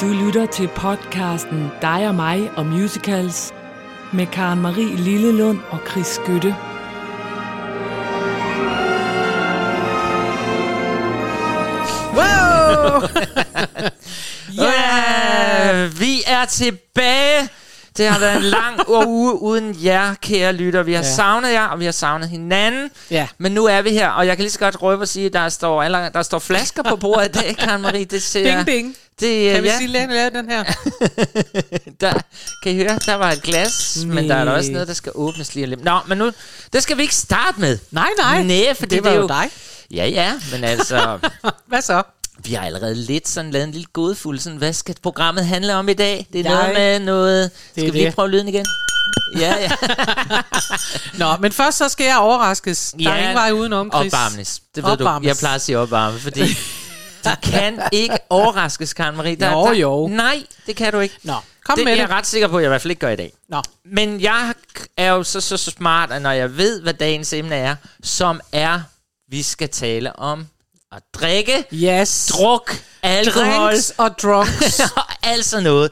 Du lytter til podcasten Dig og mig og musicals med Karen Marie Lillelund og Chris Skytte. Wow! Ja, vi er tilbage. Det har været en lang uge uden jer, kære lytter. Vi har Ja. savnet jer, og vi har savnet hinanden. Ja. Men nu er vi her, og jeg kan lige så godt røbe og sige, at der står, der står flasker på bordet i dag, Karen Marie. Det ser, Bing, bing. Det, Kan vi ja, sige, lad lave den her? der, kan I høre, der var et glas, men der er der også noget, der skal åbnes lige lidt. Nå, men nu, det skal vi ikke starte med. Nej, nej. Næh, for det, det var er jo dig. Ja, ja, men altså, Hvad så? vi har allerede lidt sådan lavet en lille godfuld, sådan, hvad skal programmet handle om i dag? Det er Jeg- noget med noget... Skal vi lige det. prøve lyden igen? Ja, ja. Nå, men først så skal jeg overraskes. Der er ingen vej udenom, Chris. Opvarmnes. Det ved Opvarmes. du. Jeg plejer at sige opvarme, fordi det kan ikke overraskes, Karen Marie. Der, Jo, der, jo. Nej, det kan du ikke. Nå, kom det med er det. jeg ret sikker på, at jeg i hvert fald ikke gør i dag. Nå, Men jeg er jo så, så, så smart, at når jeg ved, hvad dagens emne er, som er, vi skal tale om at drikke, yes. druk, alkohol Drinks og drunks. og alt sådan noget.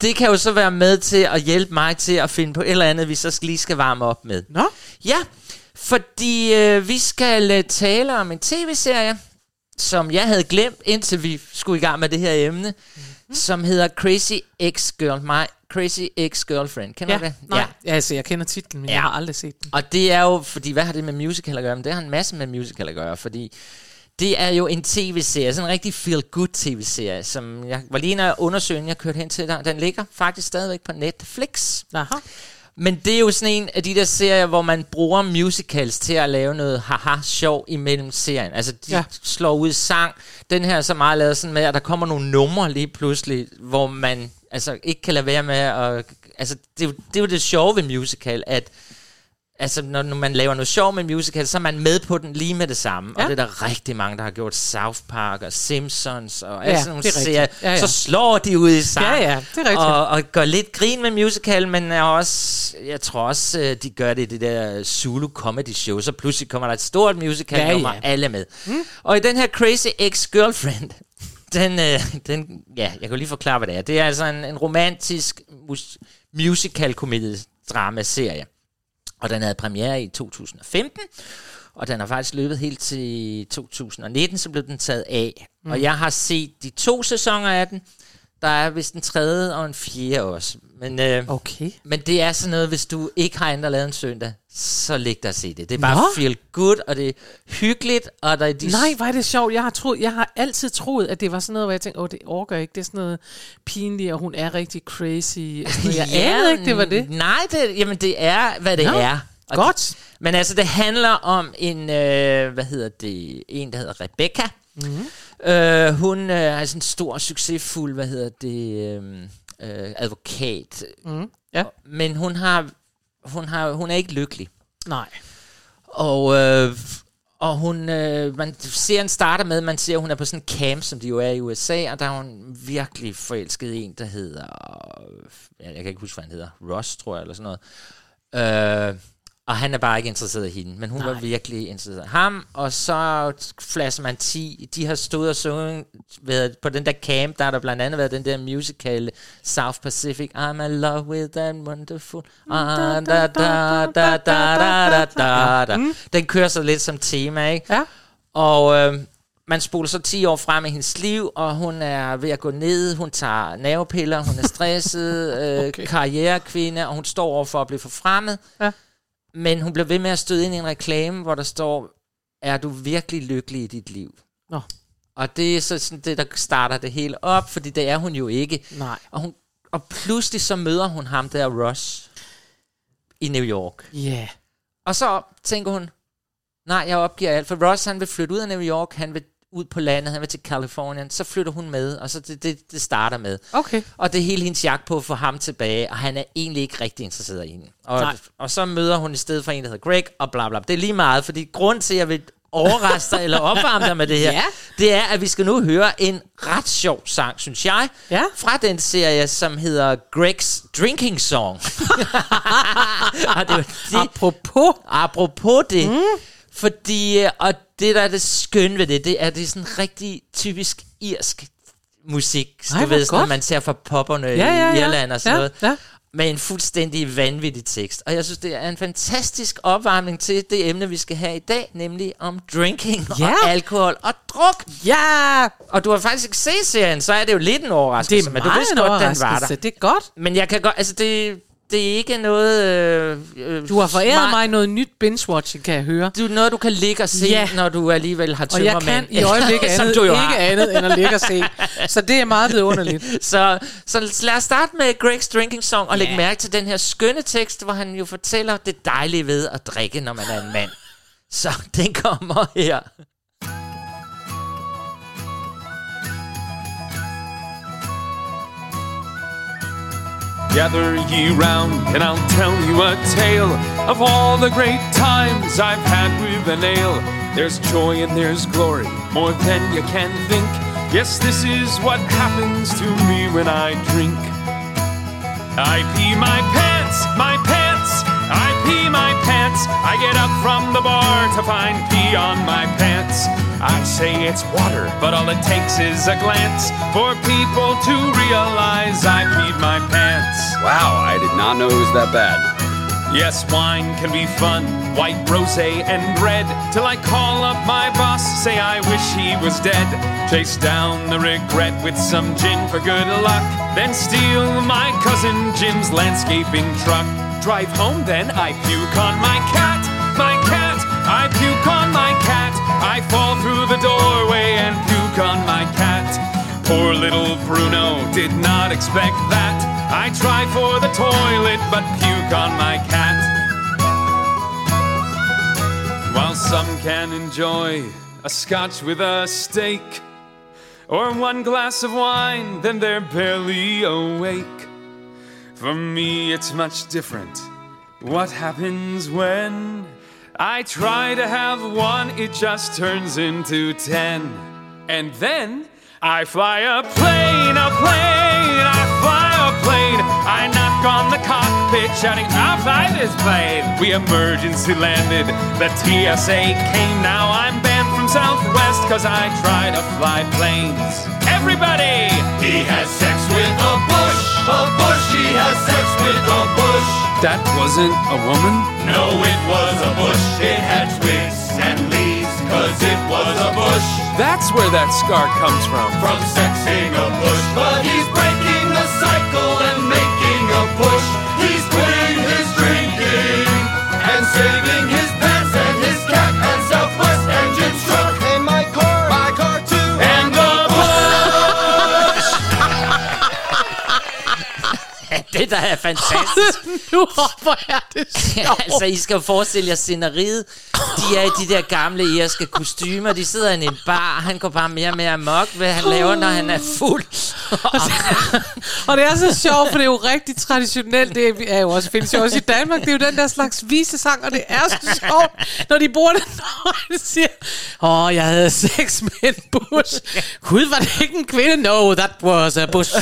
Det kan jo så være med til at hjælpe mig til at finde på et eller andet, vi så lige skal varme op med. Nå, Ja, fordi øh, vi skal øh, tale om en tv-serie, som jeg havde glemt, indtil vi skulle i gang med det her emne, mm-hmm. som hedder Crazy Ex-Girl, My Crazy Ex-Girlfriend. Kender ja, du det? nej. Ja. Altså, jeg kender titlen, men ja. Jeg har aldrig set den. Og det er jo, fordi hvad har det med musical at gøre? Men det har en masse med musical at gøre, fordi det er jo en tv-serie, sådan en rigtig feel-good tv-serie, som jeg var lige inde og undersøge, inden jeg kørte hen til dig. Den ligger faktisk stadigvæk på Netflix. Aha. Men det er jo sådan en af de der serier, hvor man bruger musicals til at lave noget haha-sjov imellem serien. Altså, de Ja. slår ud i sang. Den her er så meget lavet sådan med, at der kommer nogle numre lige pludselig, hvor man altså ikke kan lade være med at... Altså, det, er jo- det er jo det sjove ved musical, at altså, når, når man laver noget sjov med musical, så er man med på den lige med det samme. Ja. Og det er der rigtig mange, der har gjort. South Park og Simpsons og Ja, sådan nogle er serier. Ja, ja. Så slår de ud i sang. Ja, ja, det er rigtigt. Og, og gør lidt grin med musical, men er også, jeg tror også, øh, de gør det i det der Zulu Comedy Show. Så pludselig kommer der et stort musical Ja, nummer, ja. alle med. Mm. Og i den her Crazy Ex-Girlfriend, den, øh, den, ja, jeg kan lige forklare, hvad det er. Det er altså en, en romantisk mus- musical komedie drama serie Og den havde premiere i 2015, og den har faktisk løbet helt til 2019, så blev den taget af. Mm. Og jeg har set de to sæsoner af den. Der er vist en tredje og en fjerde også. Men, øh, Okay. men det er sådan noget, hvis du ikke har andet at lave en søndag, så læg dig at se det. Det er bare Nå. feel good, og det er hyggeligt, og der er de Nej, hvor er det sjovt. Jeg har, troet, jeg har altid troet, at det var sådan noget, hvor jeg tænkte, åh, det orker jeg ikke. Det er sådan noget pinligt, og hun er rigtig crazy. og sådan noget. Jeg anede ikke, det var det. Nej, det, jamen det er, hvad det Nå, er. Og Godt. Men altså, det handler om en, øh, hvad hedder det, en, der hedder Rebecca. Mhm. Mm-hmm. Øh, hun øh, er sådan en stor, succesfuld, hvad hedder det, øh, øh, advokat. Mm. Ja. Men hun har, hun har, hun er ikke lykkelig. Nej. Og, øh, og hun, øh, man ser en starter med, man ser, at hun er på sådan en camp, som de jo er i USA, og der er hun virkelig forelsket en, der hedder, ja, jeg kan ikke huske, hvad han hedder, Ross, tror jeg, eller sådan noget. Øh, og han er bare ikke interesseret i hende, men hun Nej. var virkelig interesseret i ham. Og så flasser man 10. De har stået og sunget ved, på den der camp, der har der blandt andet været den der musical South Pacific. I'm in love with that wonderful... Den kører så lidt som tema, ikke? Ja. Og... Øh, man spoler så 10 år frem i hendes liv, og hun er ved at gå ned, hun tager nervepiller, hun er stresset, øh, okay. karrierekvinde, og hun står over for at blive forfremmet. Ja men hun bliver ved med at støde ind i en reklame, hvor der står, er du virkelig lykkelig i dit liv? Nå. Og det er så sådan det, der starter det hele op, fordi det er hun jo ikke. Nej. Og, hun, og pludselig så møder hun ham der, Ross, i New York. Ja. Yeah. Og så tænker hun, nej, jeg opgiver alt, for Ross han vil flytte ud af New York, han vil ud på landet, han vil til Kalifornien, så flytter hun med, og så det, det, det starter med. Okay. Og det er hele hendes jagt på at få ham tilbage, og han er egentlig ikke rigtig interesseret i hende. Og, Nej. og så møder hun i stedet for en, der hedder Greg, og bla bla. Det er lige meget, fordi grund til, at jeg vil overraske dig eller opvarme dig med det her, Ja. det er, at vi skal nu høre en ret sjov sang, synes jeg, Ja. fra den serie, som hedder Greg's Drinking Song. og det, var det, Apropos. Apropos det, mm. Fordi, øh, og det der er det skønne ved det, det er, det er sådan rigtig typisk irsk musik. Du Ej, hvor ved, sådan godt. man ser fra popperne Ja, ja, i ja. Irland og sådan ja, noget. Ja. Med en fuldstændig vanvittig tekst. Og jeg synes, det er en fantastisk opvarmning til det emne, vi skal have i dag, nemlig om drinking Ja. og alkohol og druk. ja. Og du har faktisk ikke set serien, så er det jo lidt en overraskelse, Det er men du vidste godt, den var der. Det er godt. Men jeg kan godt, altså det, det er ikke noget... Øh, øh, Du har foræret smart- mig noget nyt binge-watching, kan jeg høre. Det er noget, du kan ligge og se, Ja. når du alligevel har Og jeg tømmermænd. kan i øjeblikket andet, du jo ikke har. andet end at ligge og se. Så det er meget vidunderligt. Så, så lad os starte med Greg's Drinking Song og Ja. lægge mærke til den her skønne tekst, hvor han jo fortæller det dejlige ved at drikke, når man er en mand. Så den kommer her. Gather ye round, and I'll tell you a tale of all the great times I've had with an ale. There's joy and there's glory, more than you can think. Yes, this is what happens to me when I drink. I pee my pants, my pants, I pee my pants. I get up from the bar to find pee on my pants. I say it's water, but all it takes is a glance for people to realize I peed my pants. Wow, I did not know it was that bad. Yes, wine can be fun, white rosé and red. Till I call up my boss, say I wish he was dead. Chase down the regret with some gin for good luck. Then steal my cousin Jim's landscaping truck. Drive home, then I puke on my cat, my cat. I puke on my cat. I fall through the doorway and puke on my cat. Poor little Bruno did not expect that. I try for the toilet, but puke on my cat. While some can enjoy a scotch with a steak, or one glass of wine, then they're barely awake. For me, it's much different. What happens when I try to have one, it just turns into ten. And then I fly a plane, a plane, I fly a plane. I knock on the cockpit, shouting, I'll fly this plane. We emergency landed, the TSA came. Now I'm banned from Southwest, cause I try to fly planes. Everybody! He has sex with a bush, a bush. He has sex with a bush. That wasn't a woman? No, it was a bush. It had twigs cause it was a bush. That's where that scar comes from. From sexing a bush, but he's breaking the cycle and making a push. Det der er fantastisk. nu hvor er det sjovt. altså, I skal forestille jer sceneriet. De er i de der gamle irske kostymer. De sidder i en bar. Han går bare mere og mere amok, hvad han laver, når han er fuld. Og det er så sjovt, for det er jo rigtig traditionelt. Det er jo også, findes jo også i Danmark. Det er jo den der slags visesang, og det er så sjovt, når de bruger det, når han siger, åh, oh, jeg havde sex med en bush. Gud, var det ikke en kvinde? No, that was a bush.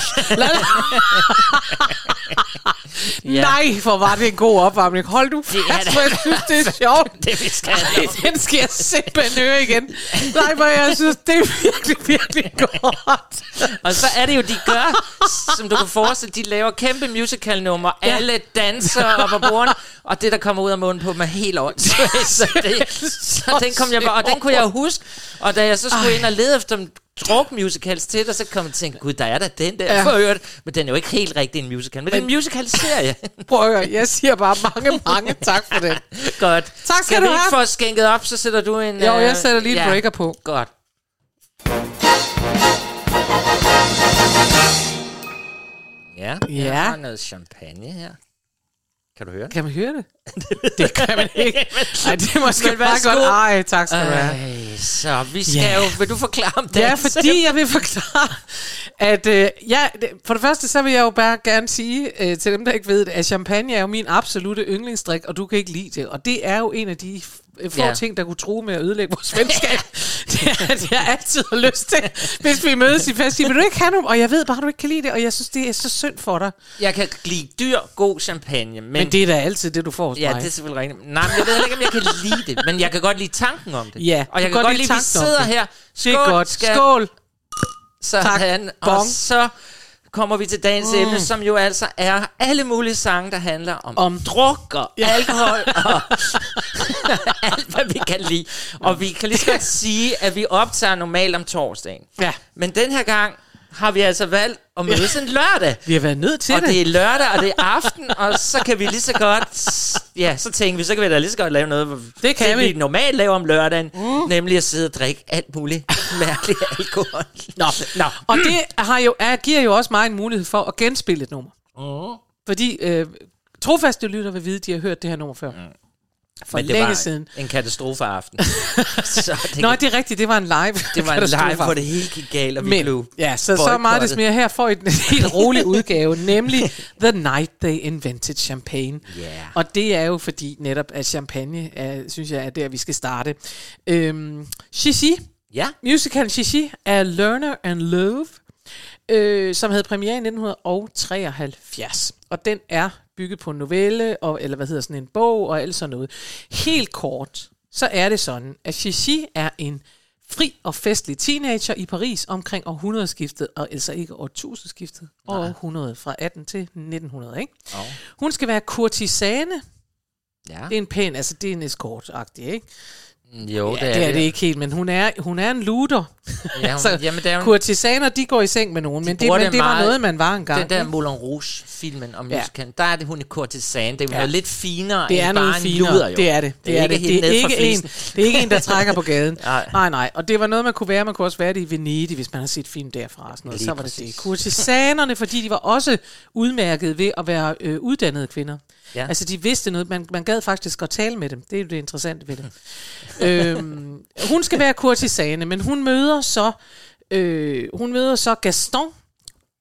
Ja. Nej, for var det en god opvarmning. Hold du Det er fast, hvor jeg synes, det er sjovt. Det vi skal Ej, den skal jeg simpelthen høre igen. Nej, hvor jeg synes, det er virkelig, virkelig godt. Og så er det jo, de gør, som du kan forestille, de laver kæmpe musical-nummer. Ja. Alle danser op på bordene, og det, der kommer ud af munden på dem, er helt åndssvagt. så, det, så den kom jeg bare, og den kunne jeg huske. Og da jeg så skulle ind og lede efter druk musicals til det, så kom jeg at tænke, gud, der er da den der Ja. for øvrigt. Men den er jo ikke helt rigtig en musical, men det er en musical-serie. Prøv at høre, jeg siger bare mange, mange tak for det. Godt. Tak skal vi du ikke have. få skænket op, så sætter du en... Jo, øh, jeg sætter lige en breaker på. Godt. Ja, Ja. jeg har noget champagne her. Kan du høre det? Kan man høre det? det kan man ikke. Nej, det er måske Men bare godt. Ej, tak skal du have. Så vi skal Ja. jo... Vil du forklare om det? Ja, fordi jeg vil forklare, at øh, ja, for det første, så vil jeg jo bare gerne sige øh, til dem, der ikke ved det, at champagne er jo min absolute yndlingsdrik, og du kan ikke lide det. Og det er jo en af de få Ja. ting, der kunne true med at ødelægge vores venskab. det er, at jeg altid har lyst til, hvis vi mødes i fest, vil du ikke have nogen? Og jeg ved bare, du ikke kan lide det, og jeg synes, det er så synd for dig. Jeg kan lide dyr, god champagne, men... Men det er da altid det, du får hos Ja, mig. det er selvfølgelig rigtigt. Nej, men jeg ved ikke, om jeg kan lide det, men jeg kan godt lide tanken om det. Ja, og jeg kan godt godt lide, at vi sidder her. det er godt. Skal... Skål! Sådan, og Bong. så kommer vi til dagens mm. emne, som jo altså er alle mulige sange, der handler om, om. Om- druk og ja. alkohol og alt, hvad vi kan lide. Og vi kan lige så godt sige, at vi optager normalt om torsdagen. Ja. Men den her gang har vi altså valgt at mødes en lørdag. Vi har været nødt til Og det. det er lørdag, og det er aften, og så kan vi lige så godt... Ja, så tænker vi, så kan vi da lige så godt lave noget, Det kan som vi. normalt laver om lørdagen, mm. nemlig at sidde og drikke alt muligt mærkeligt alkohol. Nå. Nå. Og det har jo, er, giver jo også mig en mulighed for at genspille et nummer. Mm. Fordi øh, trofaste lytter vil vide, at de har hørt det her nummer før. Mm. For Men det længe var siden. en katastrofeaften. så det, Nå, det er rigtigt, det var en live. det var en live, hvor det hele gik galt, og vi Men, blev ja, så, så meget des mere her får I en helt rolig udgave, nemlig The Night They Invented Champagne. Yeah. Og det er jo fordi netop, at champagne, er, synes jeg, er der, vi skal starte. Øhm, Chichi, Ja, musical Chichi af Learner and Love, øh, som havde premiere i 1973. Og den er bygget på en novelle, og, eller hvad hedder sådan en bog, og alt sådan noget. Helt kort, så er det sådan, at Chichi er en fri og festlig teenager i Paris omkring århundredeskiftet, og altså ikke årtusindskiftet, århundrede fra 18 til 1900, ikke? Oh. Hun skal være kurtisane. ja. Det er en pæn, altså det er en escort-agtig, ikke? Jo, Ja, det er det ikke helt, men hun er, hun er en luder. Ja, hun, Så jamen, det er jo Kurtisaner, de går i seng med nogen, men det, men det det var noget, man var engang. den der? Moulin Rouge-filmen om Ja. musicalen, der er det hun er kortisan. Det er Ja. lidt finere det er end noget bare en finere. luder, jo. Det er det. Det, er det. helt Det er, ikke en, det er ikke en, der trækker på gaden. Nej. nej, nej. Og det var noget, man kunne være. Man kunne også være det i Venedig, hvis man har set film derfra. Og sådan noget. Lige Så var det præcis. det. Kurtisanerne, fordi de var også udmærket ved at være øh, uddannede kvinder. Ja. Altså, de vidste noget. Man, man gad faktisk at tale med dem. Det er jo det interessante ved det. øhm, hun skal være kurtisane, men hun møder så, øh, hun møder så Gaston,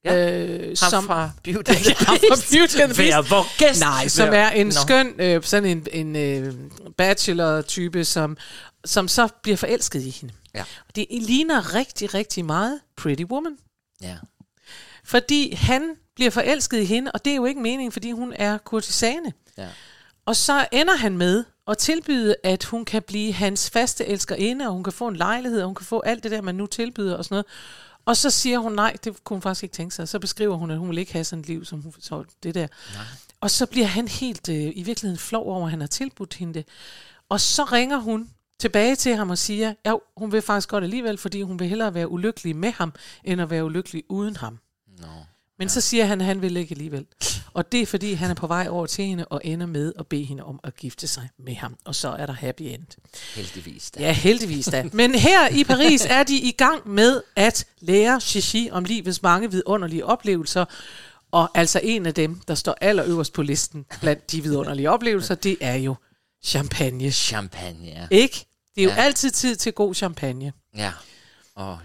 Ja. øh, Ham som, fra Beauty and the Vær Beast. vor gæst. Nej, som Vær- er en Nå. skøn, øh, sådan en, en øh, bachelor-type, som, som så bliver forelsket i hende. Ja. Det ligner rigtig, rigtig meget Pretty Woman. Ja. Fordi han bliver forelsket i hende, og det er jo ikke meningen, fordi hun er kurtisane. Ja. Og så ender han med at tilbyde, at hun kan blive hans faste elskerinde, og hun kan få en lejlighed, og hun kan få alt det der, man nu tilbyder og sådan noget. Og så siger hun nej, det kunne hun faktisk ikke tænke sig. Så beskriver hun, at hun vil ikke have sådan et liv, som hun så det der. Nej. Og så bliver han helt øh, i virkeligheden flov over, at han har tilbudt hende det. Og så ringer hun tilbage til ham og siger, ja, hun vil faktisk godt alligevel, fordi hun vil hellere være ulykkelig med ham, end at være ulykkelig uden ham. Men ja. så siger han, at han vil ikke alligevel. Og det er fordi, han er på vej over til hende og ender med at bede hende om at gifte sig med ham. Og så er der happy end. Heldigvis da. Ja, heldigvis da. Men her i Paris er de i gang med at lære Chichi om livets mange vidunderlige oplevelser. Og altså en af dem, der står allerøverst på listen blandt de vidunderlige oplevelser, det er jo champagne. Champagne, ja. Ikke? Det er jo Ja. altid tid til god champagne. Ja. Og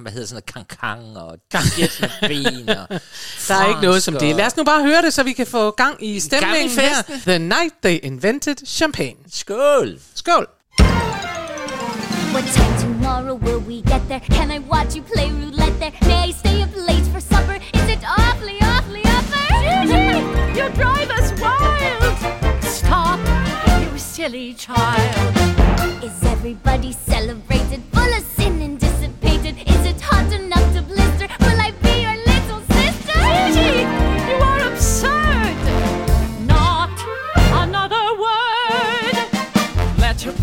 hvad hedder sådan noget, kankang og ben. Og Der er ikke noget som det. Lad os nu bare høre det, så vi kan få gang i stemningen Gang i her. The night they invented champagne. Skål! Skål! What time tomorrow will we get there? Can I watch you play roulette there? May I stay up late for supper? Is it awfully, awfully upper? You drive us wild! Stop, you silly child. Is everybody celebrated?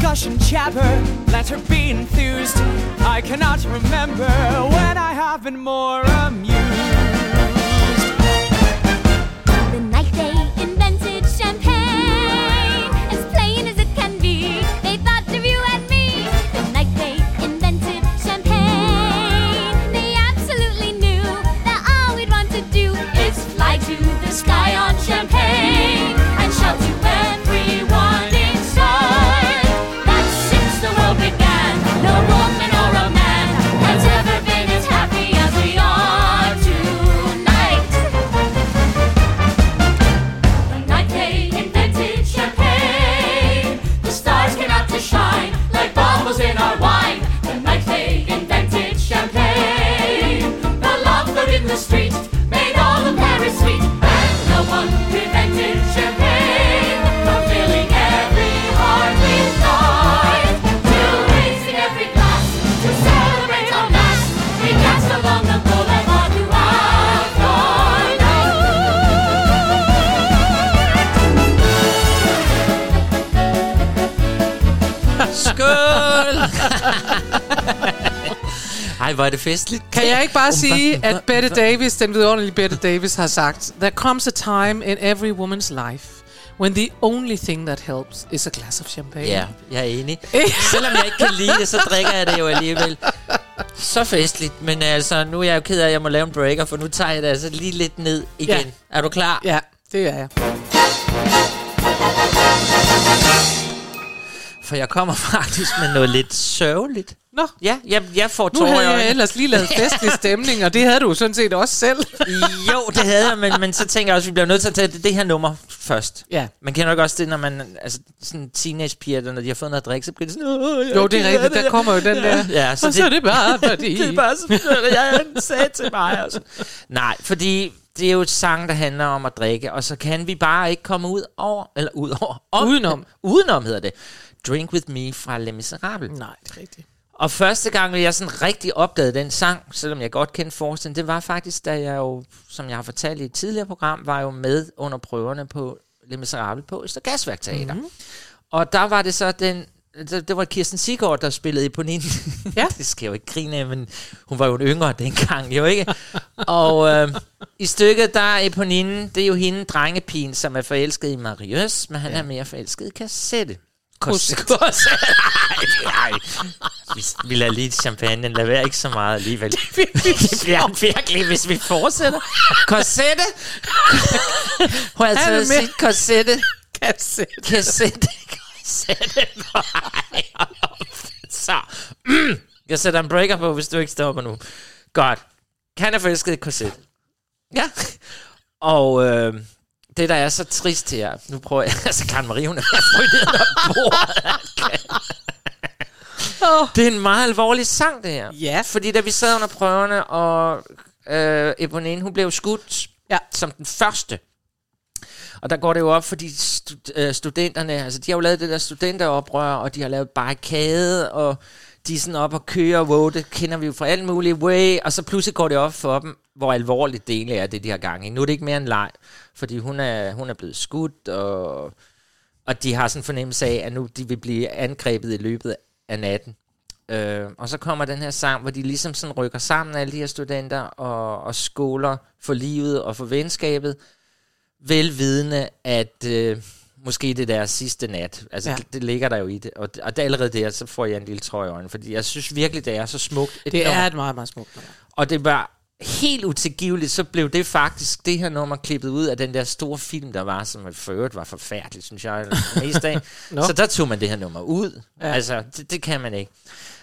Gush and jabber, let her be enthused. I cannot remember when I have been more amused. Ej, hvor er det festligt. Kan jeg ikke bare sige, at Bette Davis, den vidunderlige Bette Davis, har sagt, There comes a time in every woman's life when the only thing that helps is a glass of champagne. Ja, jeg er enig. Selvom jeg ikke kan lide det, så drikker jeg det jo alligevel. Så festligt. Men altså, nu er jeg jo ked af, at jeg må lave en breaker, for nu tager jeg det altså lige lidt ned igen. Ja. Er du klar? Ja, det er jeg. For jeg kommer faktisk med noget lidt sørgeligt. Nå, Ja, jeg, jeg får nu tårer i havde jeg ellers lige lavet festlig stemning, og det havde du sådan set også selv. Jo, det havde jeg, men, men så tænker jeg også, at vi bliver nødt til at tage det, det her nummer først. Ja. Man kender nok også det, når man, altså sådan teenagepiger, der, når de har fået noget at drikke, så bliver det sådan, Åh, jeg Jo, det er rigtigt. Der kommer jo den der. Ja, så og så er det bare, fordi... det er bare så, jeg sagde til mig også. Nej, fordi det er jo et sang, der handler om at drikke, og så kan vi bare ikke komme ud over, eller ud over, om, Udenom. udenom hedder det. Drink With Me fra Les Miserables. Nej, det er rigtigt. Og første gang, jeg sådan rigtig opdagede den sang, selvom jeg godt kendte forestillingen, det var faktisk, da jeg jo, som jeg har fortalt i et tidligere program, var jo med under prøverne på Les Miserables på Øster Gasværk Teater. Mm-hmm. Og der var det så den, det, det var Kirsten Sigård, der spillede Eponine. Ja. det skal jeg jo ikke grine af, men hun var jo en yngre dengang, jo ikke? og øh, i stykket, der er Eponine, det er jo hende, drengepigen, som er forelsket i Marius, men han ja. er mere forelsket i Kassette. Kassette. Kassette. Ej, ej. Vi, vi lader lige champagne, lad være ikke så meget alligevel. det bliver virkelig, hvis vi fortsætter. Korsette! Har Er taget det sit korsette. Kassette. Kassette. Kassette. Ej, hold op. Så. Mm. Jeg sætter en breaker på, hvis du ikke stopper nu. Godt. Kan jeg forelsket i korsette? Ja. Og øh, det, der er så trist her, nu prøver jeg, altså Karen Marie, hun er ned under bordet. Det er en meget alvorlig sang, det her. Ja. Fordi da vi sad under prøverne, og øh, Eponine, hun blev skudt Ja. som den første. Og der går det jo op, fordi stud- øh, studenterne, altså de har jo lavet det der studenteroprør, og de har lavet barrikade, og de er sådan op og kører, wow, det kender vi jo fra alt muligt way, og så pludselig går det op for dem, hvor alvorligt det egentlig er, det de har gang i. Nu er det ikke mere en leg, fordi hun er, hun er blevet skudt, og, og de har sådan en fornemmelse af, at nu de vil blive angrebet i løbet af natten. Øh, og så kommer den her sang, hvor de ligesom sådan rykker sammen, alle de her studenter, og, og skoler for livet og for venskabet, velvidende, at øh, måske det er deres sidste nat. Altså, Ja. det, det ligger der jo i det. Og, og det, allerede der, så får jeg en lille trøje i øjnene, fordi jeg synes virkelig, det er så smukt. et Det nummer. er et meget, meget smukt nummer. Og det var helt utilgiveligt, så blev det faktisk det her nummer klippet ud af den der store film, der var, som for øvrigt var forfærdelig, synes jeg, mest af. Nå. Så der tog man det her nummer ud. Ja. Altså, det, det kan man ikke.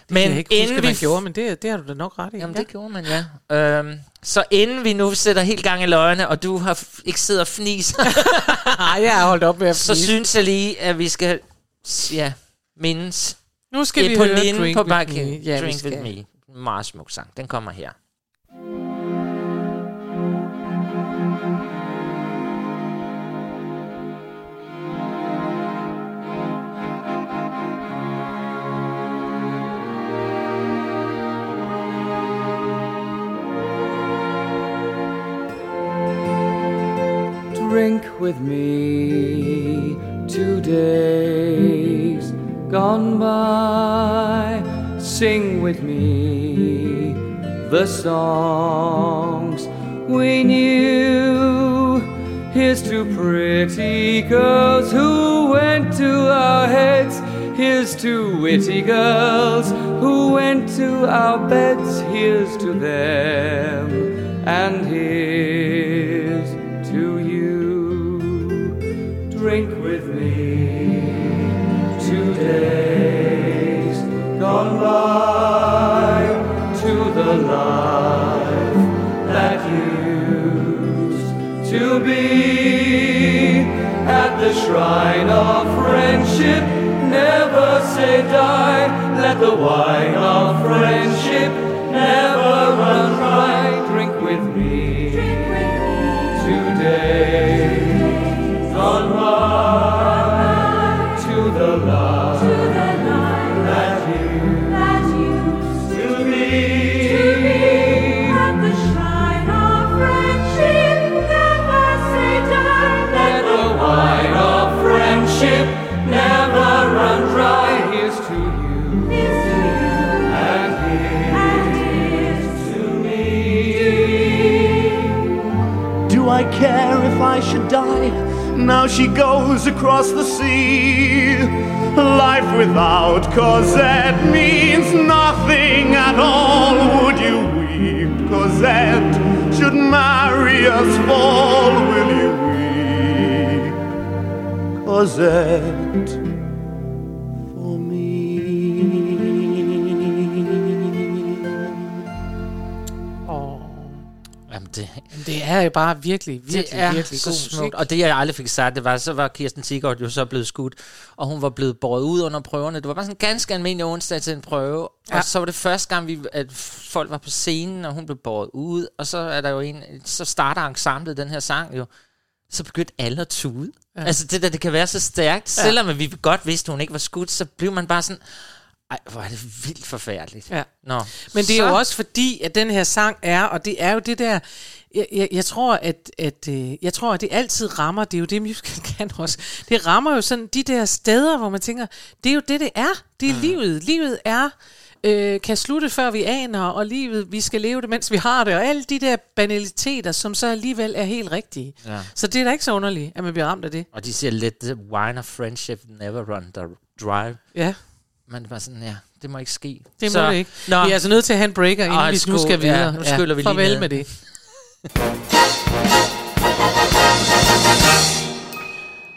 Men Men jeg ikke huske, inden hvad vi man gjorde, men det, det har du da nok ret i. Jamen, ja. det gjorde man, ja. Øhm, så inden vi nu sætter helt gang i løgene, og du har f- ikke sidder og fniser, Ej, jeg har holdt op med at så fnise. synes jeg lige, at vi skal ja, mindes Nu skal vi på høre Drink Drink på With bakken. Me. Ja, vi Drink skal. With Me. Meget smuk sang. Den kommer her. Drink with me. Two days gone by. Sing with me the songs we knew. Here's to pretty girls who went to our heads. Here's to witty girls who went to our beds. Here's to them and here's the wine of friendship I should die? Now she goes across the sea. Life without Cosette means nothing at all. Would you weep? Cosette should marry us fall. Will you weep? Cosette er jo bare virkelig, virkelig, det er virkelig så god smukt. musik. Og det, jeg aldrig fik sagt, det var, så var Kirsten Sigurd jo så blevet skudt, og hun var blevet båret ud under prøverne. Det var bare sådan en ganske almindelig onsdag til en prøve. Ja. Og så var det første gang, vi, at folk var på scenen, og hun blev båret ud. Og så er der jo en, så starter ensemblet den her sang jo. Så begyndte alle at tude. Ja. Altså det der, det kan være så stærkt. Ja. Selvom vi godt vidste, at hun ikke var skudt, så blev man bare sådan, ej, hvor er det vildt forfærdeligt. Ja. Nå, Men det er så- jo også fordi, at den her sang er, og det er jo det der, jeg, jeg, jeg tror, at, at, øh, jeg tror, at det altid rammer, det er jo det, musical kan også, det rammer jo sådan de der steder, hvor man tænker, det er jo det, det er. Det er mm. livet. Livet er, øh, kan slutte før vi aner, og livet, vi skal leve det, mens vi har det, og alle de der banaliteter, som så alligevel er helt rigtige. Ja. Så det er da ikke så underligt, at man bliver ramt af det. Og de siger, let the wine of friendship never run dry. Ja, Det var sådan, ja, det må ikke ske. det må det ikke. Nå, Vi er altså nødt til at have en breaker, inden Og vi et nu skal skål, ja, videre. nu skyller vi lige Farvel ned. med det.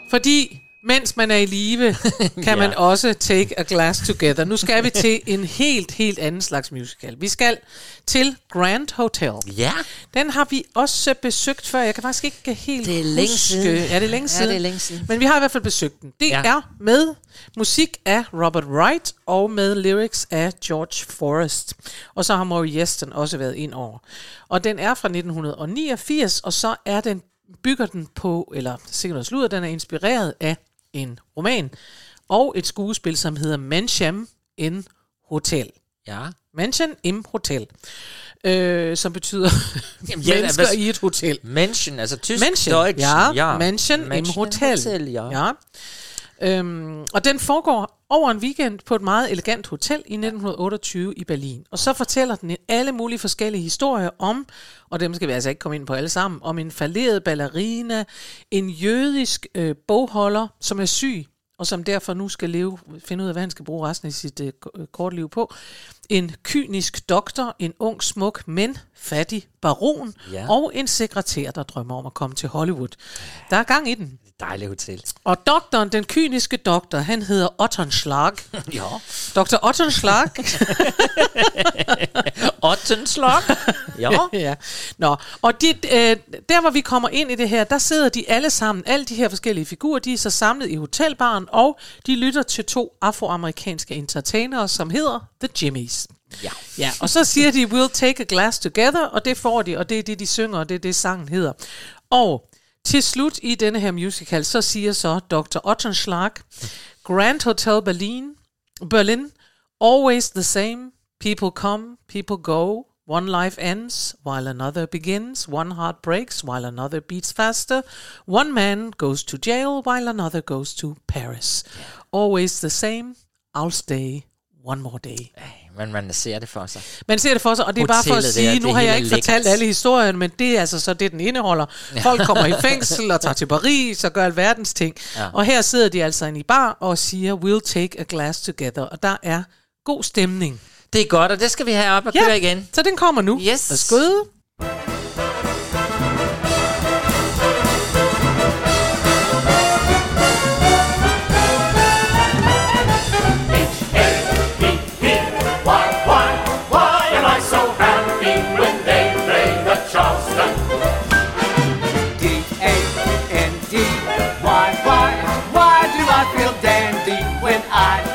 Fordi mens man er i live, kan Ja. man også take a glass together. Nu skal vi til en helt, helt anden slags musical. Vi skal til Grand Hotel. Ja, Den har vi også besøgt før. Jeg kan faktisk ikke helt Det er længe huske. siden. Ja, det er længe Ja, siden. det er længe siden. Men vi har i hvert fald besøgt den. Det Ja. ja. er med musik af Robert Wright og med lyrics af George Forrest. Og så har Maury Yeston også været ind over. Og den er fra 1989, og så er den bygger den på, eller sikkert noget sludder, den er inspireret af en roman og et skuespil, som hedder Mensham in Hotel. ja. Mansion im Hotel. Øh, som betyder Jamen, ja, mennesker hvad- i et hotel. Menschen, altså tysk, Mansion, Deutsch. ja, ja. Mansion, im Mansion Hotel. hotel ja. ja. Øhm, og den foregår over en weekend på et meget elegant hotel i 1928 i Berlin. Og så fortæller den alle mulige forskellige historier om, og dem skal vi altså ikke komme ind på alle sammen, om en falderet ballerina, en jødisk øh, bogholder, som er syg, og som derfor nu skal leve, finde ud af, hvad han skal bruge resten af sit øh, k- korte liv på. En kynisk doktor, en ung, smuk, men fattig baron, Ja. og en sekretær, der drømmer om at komme til Hollywood. Der er gang i den. Dejligt hotel. Og doktoren, den kyniske doktor, han hedder Ottenschlag. Ja. Dr. Ottenschlag. Ottenslag. ja. ja. Nå, og de, øh, der hvor vi kommer ind i det her, der sidder de alle sammen, alle de her forskellige figurer, de er så samlet i hotelbaren, og de lytter til to afroamerikanske entertainere, som hedder The Jimmies. Ja. Ja, og så siger de, we'll take a glass together, og det får de, og det er det, de synger, og det er det, sangen hedder. Og til slut i denne her musical, så siger så Dr. Ottenschlag, Grand Hotel Berlin, Berlin, always the same, people come, people go, one life ends while another begins, one heart breaks while another beats faster, one man goes to jail while another goes to Paris. Always the same, I'll stay one more day. Men man ser det for sig. Man ser det for sig, og det er bare for at der, sige, det nu har jeg ikke fortalt lækkert. alle historierne, men det er altså så det, den indeholder. Folk kommer i fængsel og tager til Paris og gør alverdens ting. Ja. Og her sidder de altså inde i bar og siger, we'll take a glass together. Og der er god stemning. Det er godt, og det skal vi have op og køre igen. så den kommer nu. Yes. Værsgo.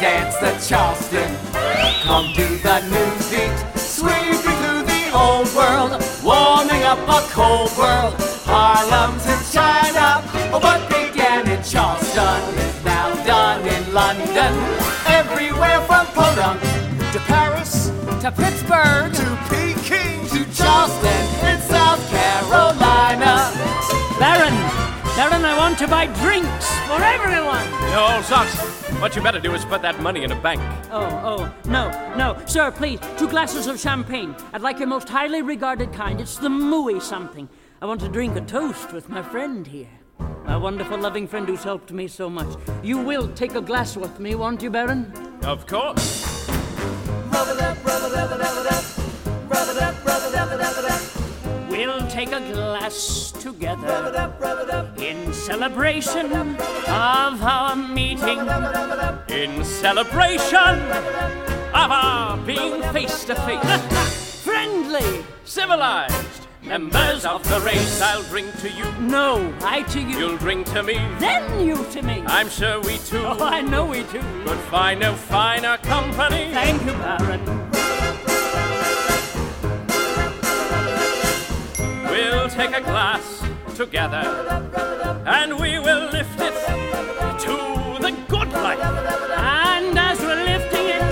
Dance the Charleston? Come to the new beat, sweeping through the old world, warming up a cold world. Harlem's in China, oh, what began in Charleston is now done in London. Everywhere from Podunk to Paris to Pittsburgh to Peking to Charleston Baron, Baron, I want to buy drinks for everyone. You old socks. What you better do is put that money in a bank. Oh, oh, no, no. Sir, please, two glasses of champagne. I'd like your most highly regarded kind. It's the Mooey something. I want to drink a toast with my friend here. My wonderful, loving friend who's helped me so much. You will take a glass with me, won't you, Baron? Of course. We'll take a glass together in celebration of our meeting. In celebration of our being face to face. Friendly! Civilized. Members of the race, I'll drink to you. No, I to you. You'll drink to me. Then you to me. I'm sure we two Oh, I know we do. could find no finer company. Thank you, Baron. We'll take a glass together and we will lift it to the good life. And as we're lifting it,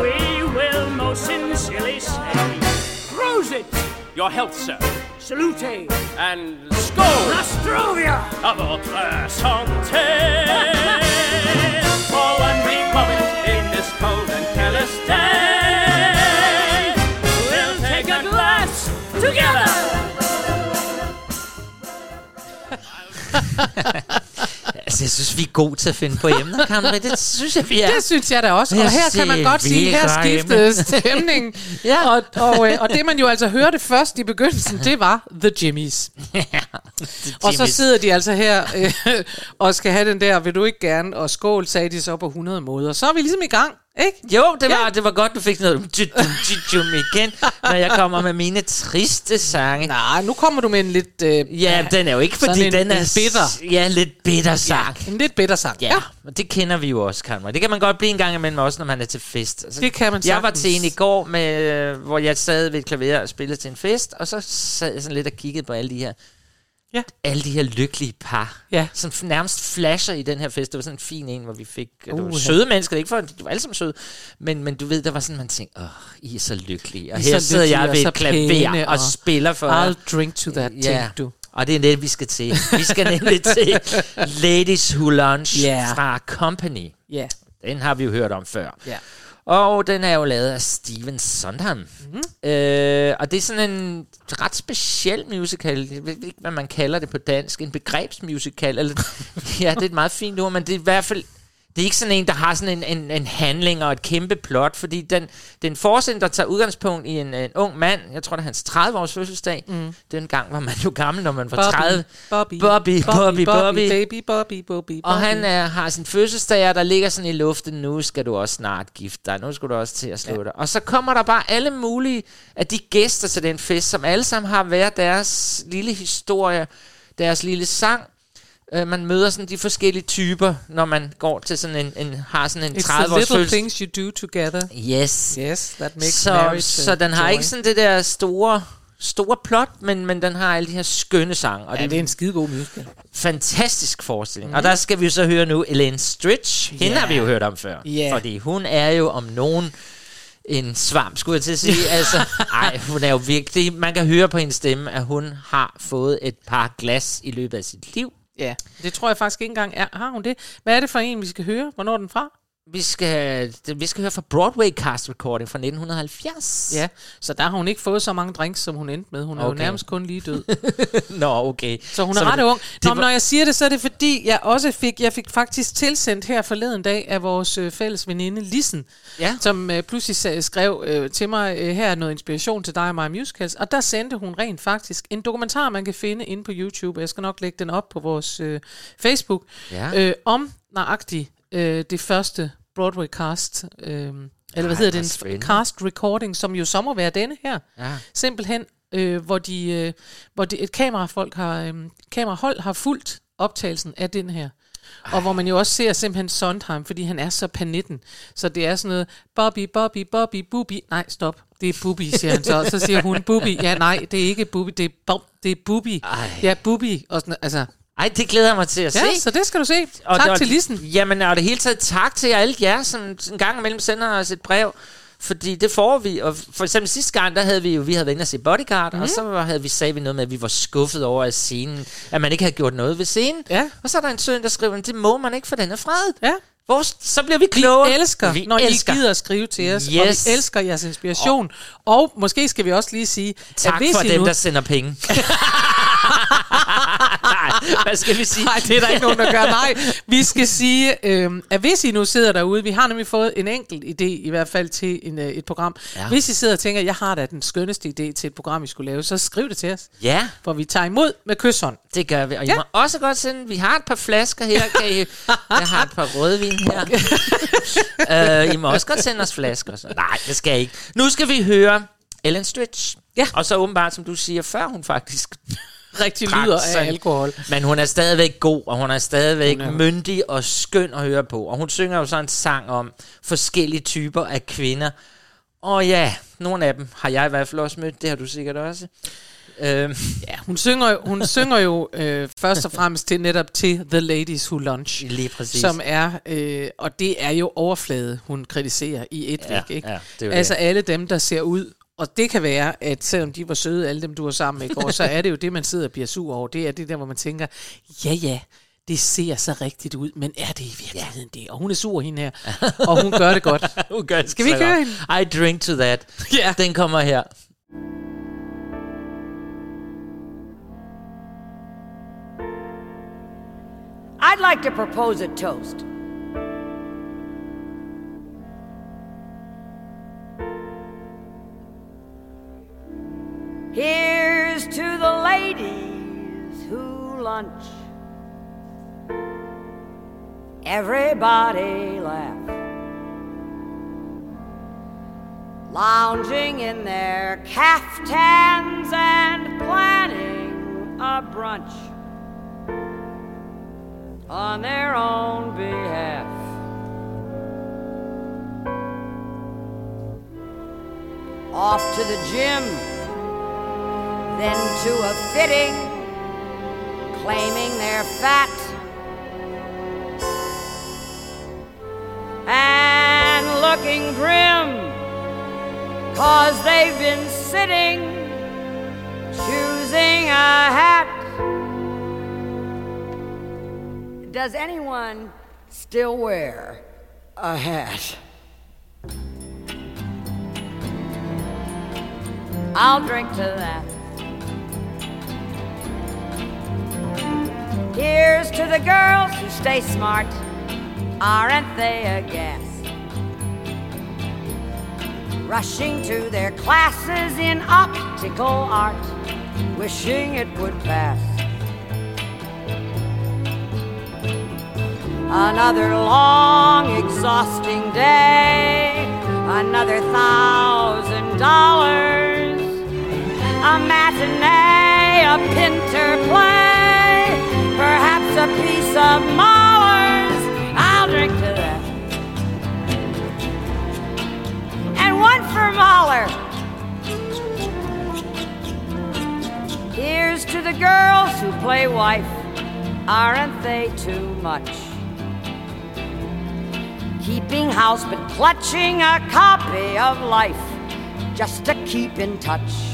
we will most sincerely say, Cruise it! Your health, sir. Salute! And skål! Nostrovia! À votre santé! For one brief moment in this cold and careless day, we'll take a glass together. Altså, jeg synes, vi er gode til at finde på emner, Karin. Det synes jeg, vi er. Det synes jeg da også. Og her kan man godt sige, her skiftede stemningen. Ja. og, og, øh, og det man jo altså hørte først i begyndelsen, det var The Jimmies. Og så sidder de altså her øh, og skal have den der, vil du ikke gerne, og skål, sagde de så på 100 måder. Så er vi ligesom i gang, ikke? Jo, det var, det var godt, du fik noget jum igen, når jeg kommer med mine triste sange. Nej, nu kommer du med en lidt... Øh, Ja, den er jo ikke, fordi sådan en- den er... en bitter. Ja, lidt bitter sang. En lidt bitter sang. Ja, og det kender vi jo også, Karin. Det kan man godt blive en gang imellem også, når man er til fest. Altså, Det kan man Jeg var sagtens. til en i går, med, øh, hvor jeg sad ved et klaver og spillede til en fest, og så sad jeg sådan lidt og kiggede på alle de her Ja. alle de her lykkelige par, Ja. som nærmest flasher i den her fest. Det var sådan en fin en, hvor vi fik uh, det var søde mennesker, ikke for, de var alle sammen søde, men, men du ved, der var sådan, man tænkte, åh, I er så lykkelige. Og I er her sidder jeg ved et klaver og, og spiller for. I'll drink to that, Ja. tænkte du. Og det er det, vi skal til. Vi skal nemlig til Ladies Who Lunch Ja. fra Company. Ja. Den har vi jo hørt om før. Ja. Og den er jo lavet af Steven Sondheim. Mm-hmm. Øh, og det er sådan en ret speciel musical. Jeg ved ikke, hvad man kalder det på dansk. En begrebsmusical. Eller, ja, det er et meget fint ord, men det er i hvert fald... Det er ikke sådan en, der har sådan en, en, en handling og et kæmpe plot, fordi den, den forestiller, der tager udgangspunkt i en, en ung mand, jeg tror, det er hans 30-års fødselsdag. Mm. Den gang var man jo gammel, når man var 30. Bobby, Bobby, Bobby, Bobby. baby, Bobby, Bobby, Og han er, har sin fødselsdag, og der ligger sådan i luften, nu skal du også snart gifte dig, nu skal du også til at slå ja. dig. Og så kommer der bare alle mulige af de gæster til den fest, som alle sammen har hver deres lille historie, deres lille sang. Øh, man møder sådan de forskellige typer, når man går til sådan en, en har sådan en It's 30 the års little things you do together. Yes. Yes, that makes så, marriage så den har joy. ikke sådan det der store store plot, men, men den har alle de her skønne sange. Og Ja, det er en skidegod musical. Fantastisk forestilling. Mm. Og der skal vi så høre nu Elaine Stritch. Hende har vi jo hørt om før. Ja. Fordi hun er jo om nogen en svamp, skulle jeg til at sige. altså, ej, hun er jo virkelig... Man kan høre på hendes stemme, at hun har fået et par glas i løbet af sit liv. Ja, det tror jeg faktisk ikke engang er. Har hun det? Hvad er det for en, vi skal høre? Hvornår er den fra? Vi skal, det- vi skal høre fra Broadway Cast Recording fra 1970. Ja, så der har hun ikke fået så mange drinks, som hun endte med. Hun er okay. jo nærmest kun lige død. Nå, okay. Så hun er Så ret det- ung. det Nå, var- men når jeg siger det, så er det fordi, jeg også fik, jeg fik faktisk tilsendt her forleden dag af vores øh, fælles veninde Lissen, Ja. som øh, pludselig skrev øh, til mig, øh, her er noget inspiration til dig og mig musicals, og der sendte hun rent faktisk en dokumentar, man kan finde inde på YouTube, jeg skal nok lægge den op på vores øh, Facebook, Ja. øh, om nøjagtigt øh, det første Broadway cast, øh, eller hvad Ej, hedder det, en spændende. cast recording, som jo så må være denne her. Ja. Simpelthen, øh, hvor, de, øh, hvor de, et kamerafolk har, øh, kamerahold har fulgt optagelsen af den her. Og hvor man jo også ser simpelthen Sondheim, fordi han er så panitten. Så det er sådan noget, Bobby, Bobby, Bobby, Bubi. Nej, stop. Det er Bubi, siger han så. Så siger hun Bubi. Ja, nej, det er ikke Bubi, det er, Bob, det er Bubi. Ej. Ja, Bubi. Og sådan, altså, Ej, det glæder jeg mig til at ja, se. så det skal du se. Og tak det- til Lissen. Jamen, og det hele taget tak til alle jer, som en gang imellem sender os et brev. Fordi det får vi, og for eksempel sidste gang, der havde vi jo, vi havde været inde og se Bodyguard, mm. og så var- havde vi, sagde vi noget med, at vi var skuffet over at scenen, at man ikke havde gjort noget ved scenen. Ja. Og så er der en søn, der skriver, det må man ikke, for den er fredet. Ja. Hvor, så bliver vi klogere. Vi elsker, Vi når elsker. I gider at skrive til os, Yes. og vi elsker jeres inspiration. Og måske skal vi også lige sige, Tak at hvis for I dem, nu... der sender penge. Nej, hvad skal vi sige? Nej, det er der ikke nogen, der gør. Nej, vi skal sige, øh, at hvis I nu sidder derude, vi har nemlig fået en enkelt idé, i hvert fald til en, øh, et program. Ja. Hvis I sidder og tænker, jeg har da den skønneste idé til et program, vi skulle lave, så skriv det til os. Ja. For vi tager imod med kysshånd. Det gør vi. Og I Ja. må også godt sende... Vi har et par flasker her. Kan I, jeg har et par rødvin her. uh, I må også godt sende os flasker. Så. Nej, det skal I ikke. Nu skal vi høre Ellen Stritch. Ja. Og så åbenbart, som du siger, før hun faktisk Rigtig lyder af alkohol. Men hun er stadigvæk god, og hun er stadigvæk Hun er- myndig og skøn at høre på. Og hun synger jo så en sang om forskellige typer af kvinder. Og ja, nogle af dem har jeg i hvert fald også mødt. Det har du sikkert også. Øhm, Ja, hun synger, jo- hun synger jo øh, først og fremmest til netop til The Ladies Who Lunch. Lige præcis. Som er, øh, og det er jo overflade, hun kritiserer i et Ja, væk. Ikke? ja, det er altså det. alle dem, der ser ud, og det kan være, at selvom de var søde, alle dem, du var sammen med i går, så er det jo det, man sidder og bliver sur over. Det er det der, hvor man tænker, ja ja, det ser så rigtigt ud, men er det i virkeligheden det? Og hun er sur, hende her, og hun gør det godt. hun gør det Skal vi ikke høre godt. I drink to that. Ja. Den kommer her. I'd like to propose a toast. Here's to the ladies who lunch. Everybody laugh. Lounging in their caftans and planning a brunch on their own behalf. Off to the gym, then to a fitting, claiming they're fat. And looking grim, cause they've been sitting, choosing a hat. Does anyone still wear a hat? I'll drink to that. Here's to the girls who stay smart. Aren't they a gas? Rushing to their classes in optical art, wishing it would pass. Another long, exhausting day. Another thousand dollars. A matinee, a pinter play. A piece of Mahler's. I'll drink to that. And one for Mahler. Here's to the girls who play wife. Aren't they too much? keeping house but clutching a copy of life just to keep in touch.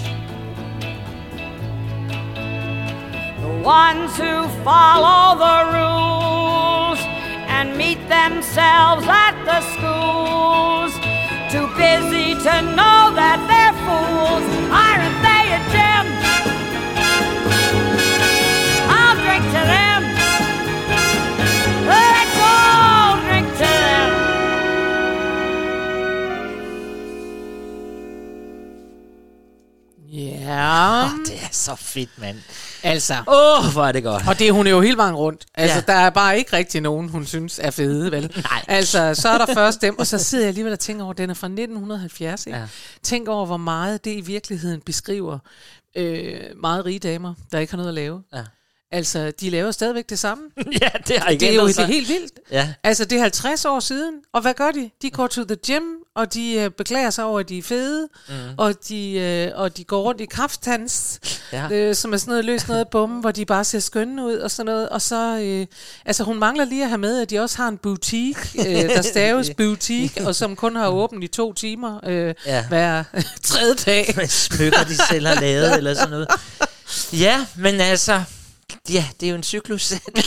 Ones who follow the rules and meet themselves at the schools, too busy to know that they're fools. Aren't they a gem? I'll drink to them. Let's all drink to them. Ja. Oh, det er så fedt, mand. Altså. Åh, oh, hvor er det godt. Og det er hun er jo hele vejen rundt. Altså, ja. der er bare ikke rigtig nogen, hun synes er fede, vel? Nej. Altså, så er der først dem, og så sidder jeg alligevel og tænker over, den er fra 1970, ikke? Ja. Tænk over, hvor meget det i virkeligheden beskriver øh, meget rige damer, der ikke har noget at lave. Ja. Altså, de laver stadigvæk det samme. ja, det har ikke Det er jo det er helt vildt. Ja. Altså, det er 50 år siden, og hvad gør de? De går to the gym, og de øh, beklager sig over, at de er fede, mm. og, de, øh, og de går rundt i krafttands, Ja. øh, som er sådan noget løs noget bum, hvor de bare ser skønne ud og sådan noget. Og så, øh, altså hun mangler lige at have med, at de også har en boutique, øh, der staves boutique, og som kun har åbent i to timer øh, Ja. hver tredje dag. Smykker, de selv har lavet, eller sådan noget. Ja, men altså, ja, det er jo en cyklus. det,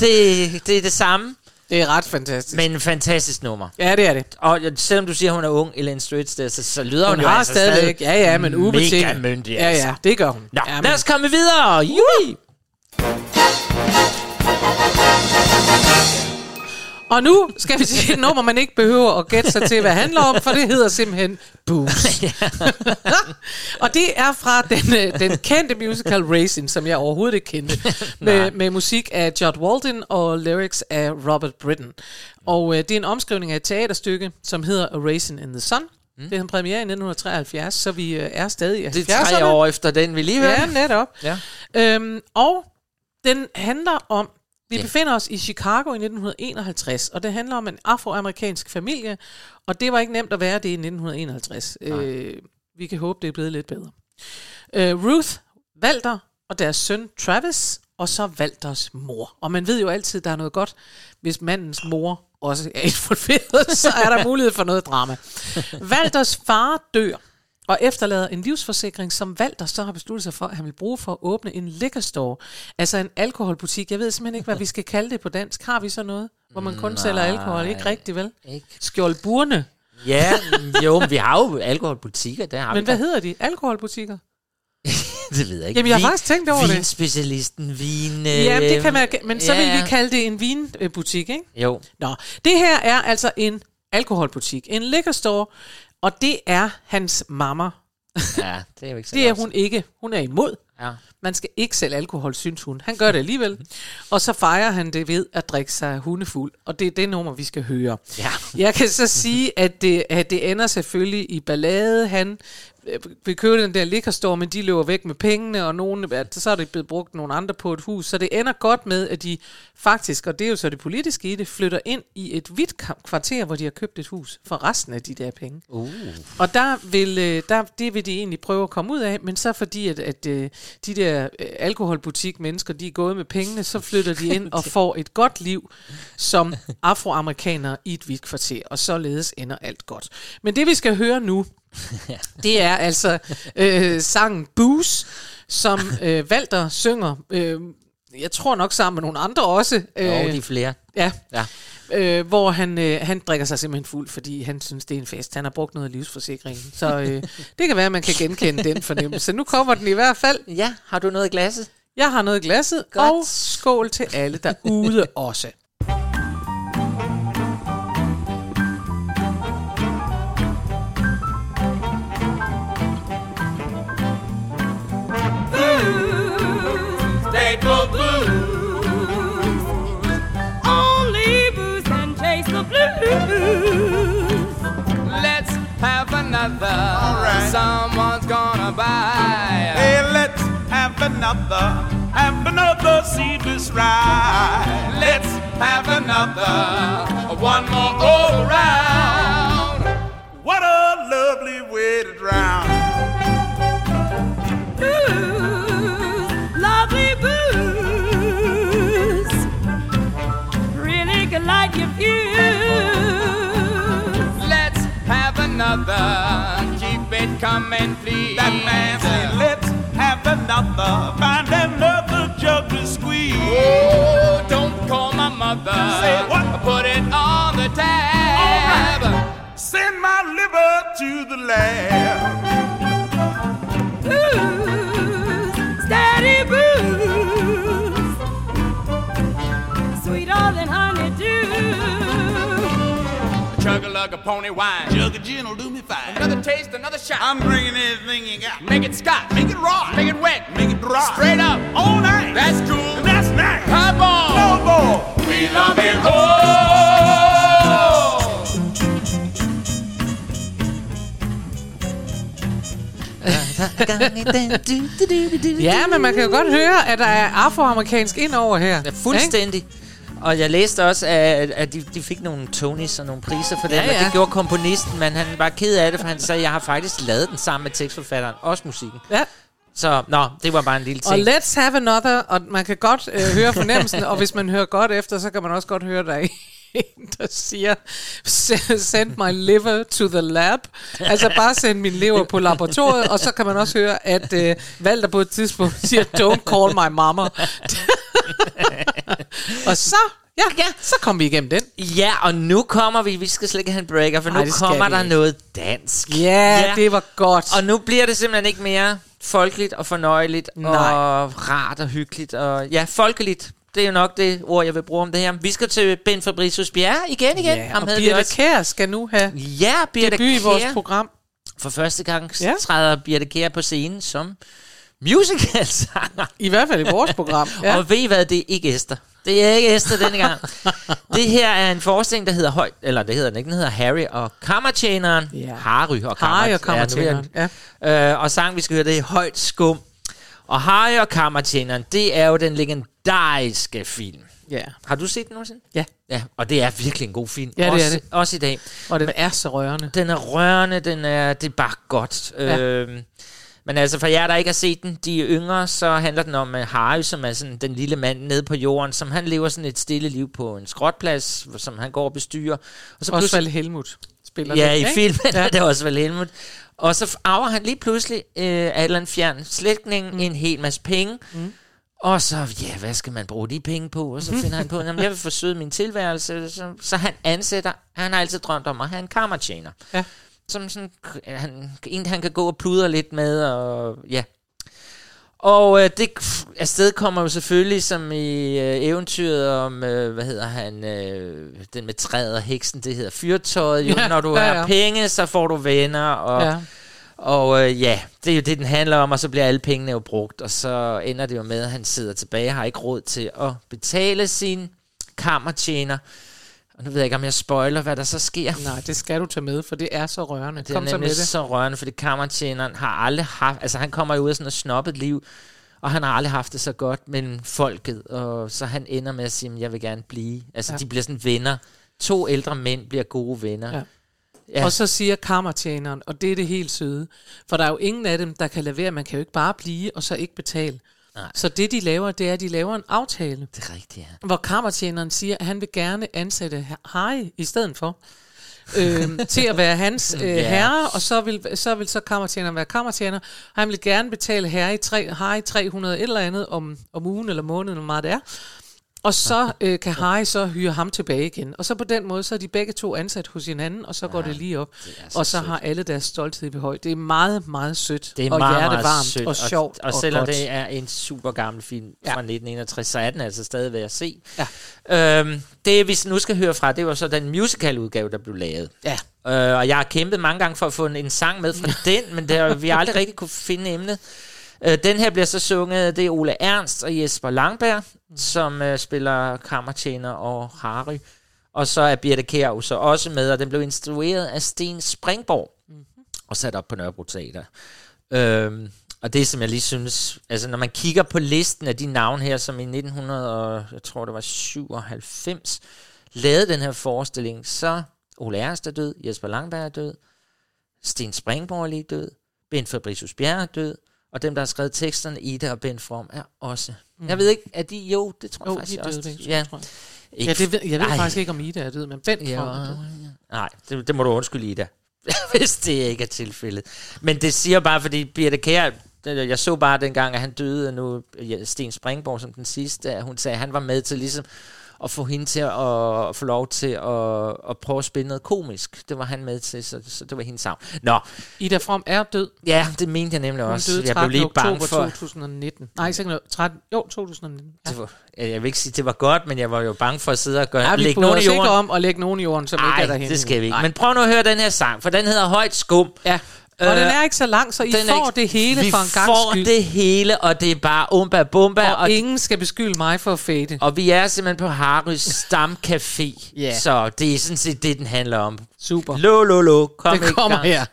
det, det er det samme. Det er ret fantastisk. Men en fantastisk nummer. Ja, det er det. Og selvom du siger, hun er ung, Elaine Stritch, der, så, så lyder hun, Hun jo har altså stadigvæk, ja ja, men mega ubetinget. myndig. Ja altså. ja, det gør hun. Nå, ja, lad os komme videre. Jui! Og nu skal vi til et nummer, man ikke behøver at gætte sig til, hvad det handler om, for det hedder simpelthen Booze. og det er fra den, øh, den kendte musical Racing, som jeg overhovedet ikke kendte, med, med musik af Judd Walden og lyrics af Robert Britton. Og øh, det er en omskrivning af et teaterstykke, som hedder A Racing in the Sun. Mm. Det havde premiere i 1973, så vi øh, er stadig i 70'erne. Det er tre år efter den, vi lige hørte. Ja, netop. Ja. Øhm, og den handler om, vi Ja. befinder os i Chicago i 1951, og det handler om en afroamerikansk familie, og det var ikke nemt at være det i 1951. Øh, vi kan håbe, det er blevet lidt bedre. Øh, Ruth, Walter og deres søn Travis, og så Walters mor. Og man ved jo altid, der er noget godt, hvis mandens mor også er involveret, så er der mulighed for noget drama. Walters far dør, og efterlader en livsforsikring, som Walter så har besluttet sig for, at han vil bruge for at åbne en liquor store. Altså en alkoholbutik. Jeg ved simpelthen ikke, hvad vi skal kalde det på dansk. Har vi så noget, hvor man kun sælger alkohol? Ikke rigtigt, vel? Ikke. Skjoldburne. Ja, jo, men vi har jo alkoholbutikker, der har Men vi hvad da. hedder de? Alkoholbutikker? Det ved jeg ikke. Jamen, jeg har Vin- faktisk tænkt over det. Vinspecialisten, vin... Ja, det kan man, men så ja, vil vi kalde det en vinbutik, ikke? Jo. Nå, det her er altså en alkoholbutik, en liquor store, og det er hans mamma. Ja, det er jo ikke så Det er hun ikke. Hun er imod. Ja. Man skal ikke sælge alkohol, synes hun. Han gør det alligevel. Og så fejrer han det ved at drikke sig hundefuld. Og det er det nummer, vi skal høre. Ja. Jeg kan så sige, at det, at det ender selvfølgelig i ballade. Han vil købe den der liquor men de løber væk med pengene, og nogen, at så er det blevet brugt nogle andre på et hus. Så det ender godt med, at de faktisk, og det er jo så det politiske i det, flytter ind i et hvidt kvarter, hvor de har købt et hus for resten af de der penge. Uh. Og der vil, øh, der, det vil de egentlig prøve at komme ud af, men så fordi, at, at øh, de der øh, alkoholbutik-mennesker, de er gået med pengene, så flytter de ind og får et godt liv som afroamerikanere i et hvidt kvarter, og således ender alt godt. Men det vi skal høre nu, det er altså øh, sangen Booze, som øh, Walter synger, øh, jeg tror nok sammen med nogle andre også. Jo, de er flere. Ja. Ja. Øh, hvor han, øh, han drikker sig simpelthen fuld, fordi han synes, det er en fest. Han har brugt noget af livsforsikringen. Så øh, det kan være, at man kan genkende den fornemmelse. Nu kommer den i hvert fald. Ja, har du noget i glasset? Jeg har noget i glasset, Godt. og skål til alle derude også. Have another. Someone's gonna buy. Hey, let's have another, have another seedless ride. Let's have another. One more all around. What a lovely way to drown. Booze, lovely booze. Really can light your fuse. Another. Keep it coming, please. That man said, let's have another, find another jug to squeeze. Oh, don't call my mother. Say what? Put it on the tab. Send my liver to the lab. Pony wine. Jug of gin will do me fine. Another taste, another shot. I'm bringing everything you got. Make it scotch. Make it raw. Make it wet. Make it dry. Straight up. All night. That's cool. That's nice. Come on. No more. We love it. Oh. Ja, men man kan jo godt høre, at der er afroamerikansk ind over her. Ja, fuldstændig. Og jeg læste også, at, at de, de fik nogle Tonys og nogle priser for det, Ja, ja, det gjorde komponisten, men han var ked af det, for han sagde, jeg har faktisk lavet den sammen med tekstforfatteren, også musikken. Ja. Så, nå, det var bare en lille Og ting. let's have another, og man kan godt øh, høre fornemmelsen, og hvis man hører godt efter, så kan man også godt høre, er en, der siger, send my liver to the lab. Altså bare send min lever på laboratoriet, og så kan man også høre, at øh, Walter på et tidspunkt siger, don't call my mama. og så Ja, ja, så kom vi igennem den. Ja, og nu kommer vi, vi skal slet ikke have en breaker, for Ej, nu kommer der ikke. noget dansk. Ja, det var godt. Og nu bliver det simpelthen ikke mere folkeligt og fornøjeligt Nej. og rart og hyggeligt. Og ja, folkeligt. Det er jo nok det ord, jeg vil bruge om det her. Vi skal til Ben Fabricius Bjerre igen igen. Ja, Ham og havde Birte også. Kjær skal nu have Ja, Birte debut i vores program. For første gang Ja. ja. træder Birte Kjær på scenen som musicalsanger. I hvert fald i vores program. Ja. Ja. Og ved I hvad, det er ikke Esther. Det er ikke Esther denne gang. det her er en forestilling, der hedder Højt, eller det hedder den ikke, den hedder Harry og Kammertjeneren. Ja. Harry og, Kammer- Kammertjeneren, Ja, jeg- øh, og sang, vi skal høre, det er Højt Skum. Og Harry og Kammertjeneren, det er jo den legendariske film. Ja. Har du set den nogensinde? Ja. Ja, og det er virkelig en god film. Ja, det også, er det. Også i dag. Og den er så rørende. Den er rørende, den er, det er bare godt. Ja. Øhm, men altså, for jer, der ikke har set den, de er yngre, så handler den om uh, Harry, som er sådan den lille mand nede på jorden, som han lever sådan et stille liv på en skrotplads, som han går og bestyrer. Og så Osvald Helmut spiller Ja, den, i filmen Ja. er det også vel Helmut. Og så arver han lige pludselig øh, af et eller andet fjern slægtning mm. en hel masse penge. Mm. Og så, ja, hvad skal man bruge de penge på? Og så finder han på, at jeg vil forsøge min tilværelse. Så, så han ansætter, han har altid drømt om at have en kammertjener. Ja. Som sådan, han, en, han kan gå og pludre lidt med, og ja. Og øh, det afsted kommer jo selvfølgelig som i øh, eventyret om, øh, hvad hedder han, øh, den med træet og heksen, det hedder fyrtøjet. Jo, ja, når du ja, har ja. penge, så får du venner, og, Ja. Og øh, ja, det er jo det, den handler om, og så bliver alle pengene jo brugt, og så ender det jo med, at han sidder tilbage og har ikke råd til at betale sin kammertjener. Og nu ved jeg ikke, om jeg spoiler, hvad der så sker. Nej, det skal du tage med, for det er så rørende. Det er Kom så med nemlig så rørende, fordi kammertjeneren har aldrig haft... Altså, han kommer jo ud af sådan et snobbet liv, og han har aldrig haft det så godt mellem folket, og så han ender med at sige, "Men jeg vil gerne blive. Altså, ja. de bliver sådan venner. To ældre mænd bliver gode venner. Ja. Ja. Og så siger kammertjeneren, og det er det helt søde, for der er jo ingen af dem, der kan lade være. Man kan jo ikke bare blive og så ikke betale. Nej. Så det, de laver, det er, at de laver en aftale. Det er rigtigt, ja. Hvor kammertjeneren siger, at han vil gerne ansætte Harry i stedet for. øhm, til at være hans øh, Ja. herre, og så vil, så vil så kammertjeneren være kammertjener. Han vil gerne betale Harry, tre, Harry 300 et eller andet om, om ugen eller måneden, hvor meget det er. Og så øh, kan Harry så hyre ham tilbage igen. Og så på den måde, så er de begge to ansat hos hinanden, og så går det lige op. så og så sødt. har alle deres stolthed i behøj. Det er meget, meget sødt Det er og meget, meget hjertevarmt sødt, og sjovt Og, og selvom godt. det er en super gammel film Ja. ja. fra 1961, så er den altså stadig værd at se. Ja. Øhm, det vi nu skal høre fra, det var så den musical-udgave, der blev lavet. Ja. Øh, og jeg har kæmpet mange gange for at få en, en sang med fra den, men det vi har aldrig rigtig kunne finde emnet. Øh, den her bliver så sunget, det er Ole Ernst og Jesper Langberg, mm. som øh, spiller kammertjener og Harry. Og så er Birte Kjær jo så også med, og den blev instrueret af Sten Springborg Mhm. og sat op på Nørrebro Teater. Øhm, og det, som jeg lige synes, altså når man kigger på listen af de navne her, som i 1900, og jeg tror det var 97, lavede den her forestilling, så Ole Ernst er død, Jesper Langberg er død, Sten Springborg er lige død, Ben Fabricius Bjerre er død, og dem, der har skrevet teksterne, Ida og Ben From, er også. Mm. Jeg ved ikke, er de, jo, det tror jeg Jo, faktisk de også. begge ja. tror jeg. Ja, det ved, jeg ved Ej. faktisk ikke, om Ida er død, men Bent Ja, From er død. Nej, det, det må du undskylde, Ida. Hvis det ikke er tilfældet. Men det siger bare, fordi Birte det- jeg så bare dengang, at han døde, nu Sten Springborg som den sidste, at hun sagde, at han var med til ligesom at få hende til at, at få lov til at, at prøve at spille noget komisk. Det var han med til, så, så det var hendes savn. Nå, Ida From er død. ja, det mente jeg nemlig Hun også. døde jeg 13. blev lige bange for... 2019. Nej, ikke noget. 13, jo, 2019. Ja. Det var, jeg vil ikke sige, at det var godt, men jeg var jo bange for at sidde og gøre, Ja, lægge nogen i jorden. om at lægge nogen i jorden, som ikke er derhen. det skal vi ikke. Men prøv nu at høre den her sang, for den hedder Højt Skum. Ja, og Øh, den er ikke så lang, så I får ikke- det hele vi for en gang får skyld. det hele, og det er bare umba bumba. og, Og, ingen skal beskylde mig for at fade. og vi er simpelthen på Harrys Stamcafé. Ja. Så det er sådan set det, den handler om. Super. Lo, lo, lo. Kom det kommer gang. her.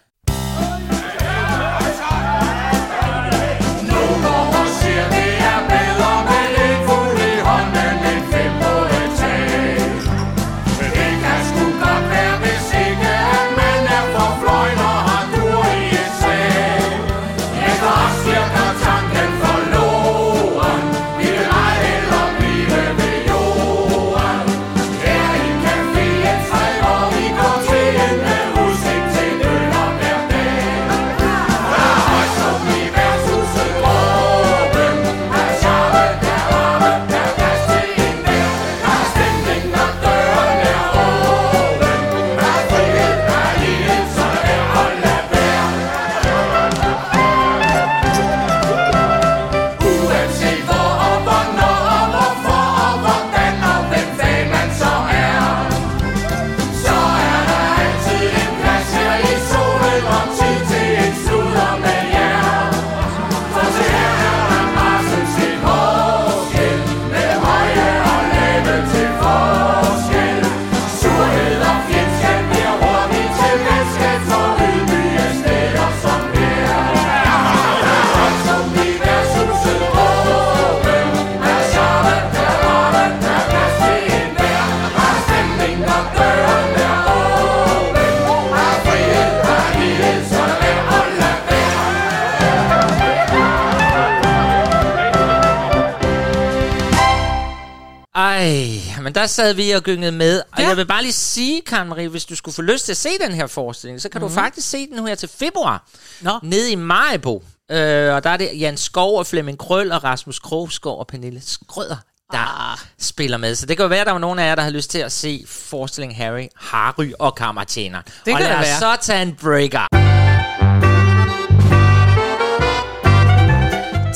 Sad vi og gyngede med. Og Ja. jeg vil bare lige sige, Karen Marie, hvis du skulle få lyst til at se den her forestilling, så kan mm. Mhm. du faktisk se den nu her til februar. Nå. Nede i Majbo. Øh, og der er det Jan Skov og Flemming Krøll og Rasmus Krogsgaard og Pernille Skrøder, der ah. spiller med. Så det kan jo være, at der var nogen af jer, der har lyst til at se forestillingen Harry, Harry og Kammertjener. Det og kan lad det være. så tage en breaker.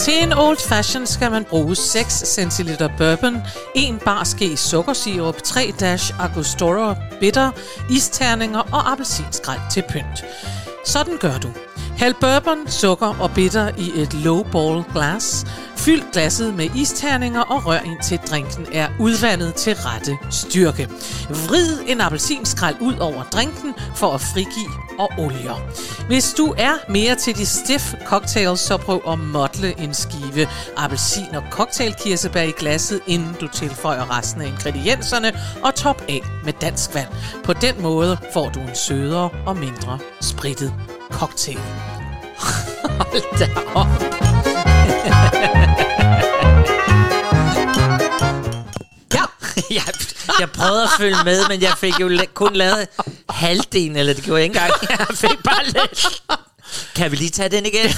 Til en old fashion skal man bruge 6 cl bourbon, 1 bar ske sukkersirup, 3 dash Angostura bitter, isterninger og appelsinskrald til pynt. Sådan gør du. Hæld bourbon, sukker og bitter i et lowball glas. Fyld glasset med isterninger og rør ind til drinken er udvandet til rette styrke. Vrid en appelsinskrald ud over drinken for at frigive og olier. Hvis du er mere til de stiff cocktails, så prøv at modle en skive appelsin og cocktailkirsebær i glasset, inden du tilføjer resten af ingredienserne og top af med dansk vand. På den måde får du en sødere og mindre spritet cocktail. Hold da op. Ja. jeg, jeg prøvede at følge med, men jeg fik jo la- kun lavet halvdelen, eller det gjorde jeg ikke engang. Jeg fik bare lidt. Kan vi lige tage den igen?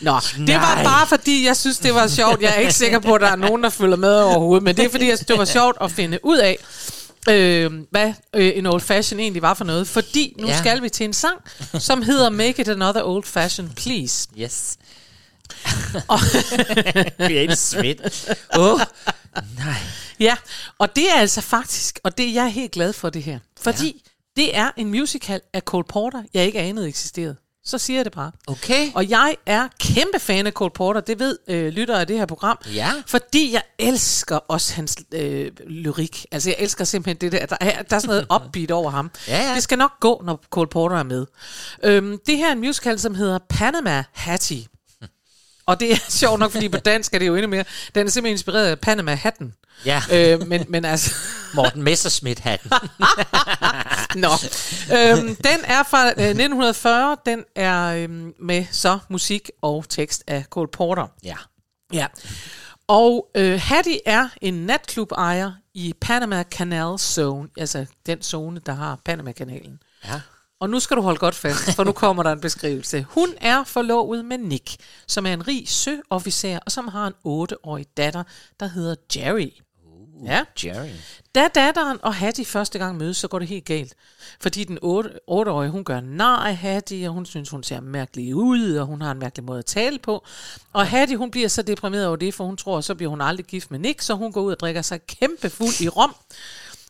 Nå, det var Nej. bare fordi, jeg synes, det var sjovt. Jeg er ikke sikker på, at der er nogen, der følger med overhovedet, men det er fordi, jeg synes, det var sjovt at finde ud af, øh, hvad øh, en old fashion egentlig var for noget. Fordi nu Ja. skal vi til en sang, som hedder Make It Another Old Fashion, Please. Yes. Vi er svedt. Åh, nej. Ja, og det er altså faktisk, og det er jeg helt glad for det her. Fordi ja. det er en musical af Cole Porter, jeg ikke anede eksisterede. Så siger jeg det bare. Okay. Og jeg er kæmpe fan af Cole Porter, det ved øh, lyttere af det her program. Ja. Fordi jeg elsker også hans øh, lyrik. Altså jeg elsker simpelthen det der, der er, der er sådan noget upbeat over ham. Ja, ja. Det skal nok gå, når Cole Porter er med. Øhm, det her er en musical, som hedder Panama Hattie. Og det er sjovt nok, fordi på dansk er det jo endnu mere. Den er simpelthen inspireret af Panama Hatten. Ja. Øh, men, men altså... Morten Messerschmidt-hatten. Nå. Øhm, den er fra øh, 1940. Den er øhm, med så musik og tekst af Cole Porter. Ja. Ja. Og øh, Hattie er en natklubejer i Panama Canal Zone, altså den zone, der har Panama-kanalen. Ja. Og nu skal du holde godt fast, for nu kommer der en beskrivelse. Hun er forlovet med Nick, som er en rig søofficer, og som har en 8-årig datter, der hedder Jerry. Uh, Ja. Jerry. Da datteren og Hattie første gang mødes, så går det helt galt. Fordi den 8-årige, hun gør nej af Hattie, og hun synes, hun ser mærkelig ud, og hun har en mærkelig måde at tale på. Og Hattie, hun bliver så deprimeret over det, for hun tror, så bliver hun aldrig gift med Nick, så hun går ud og drikker sig kæmpe fuld i rom.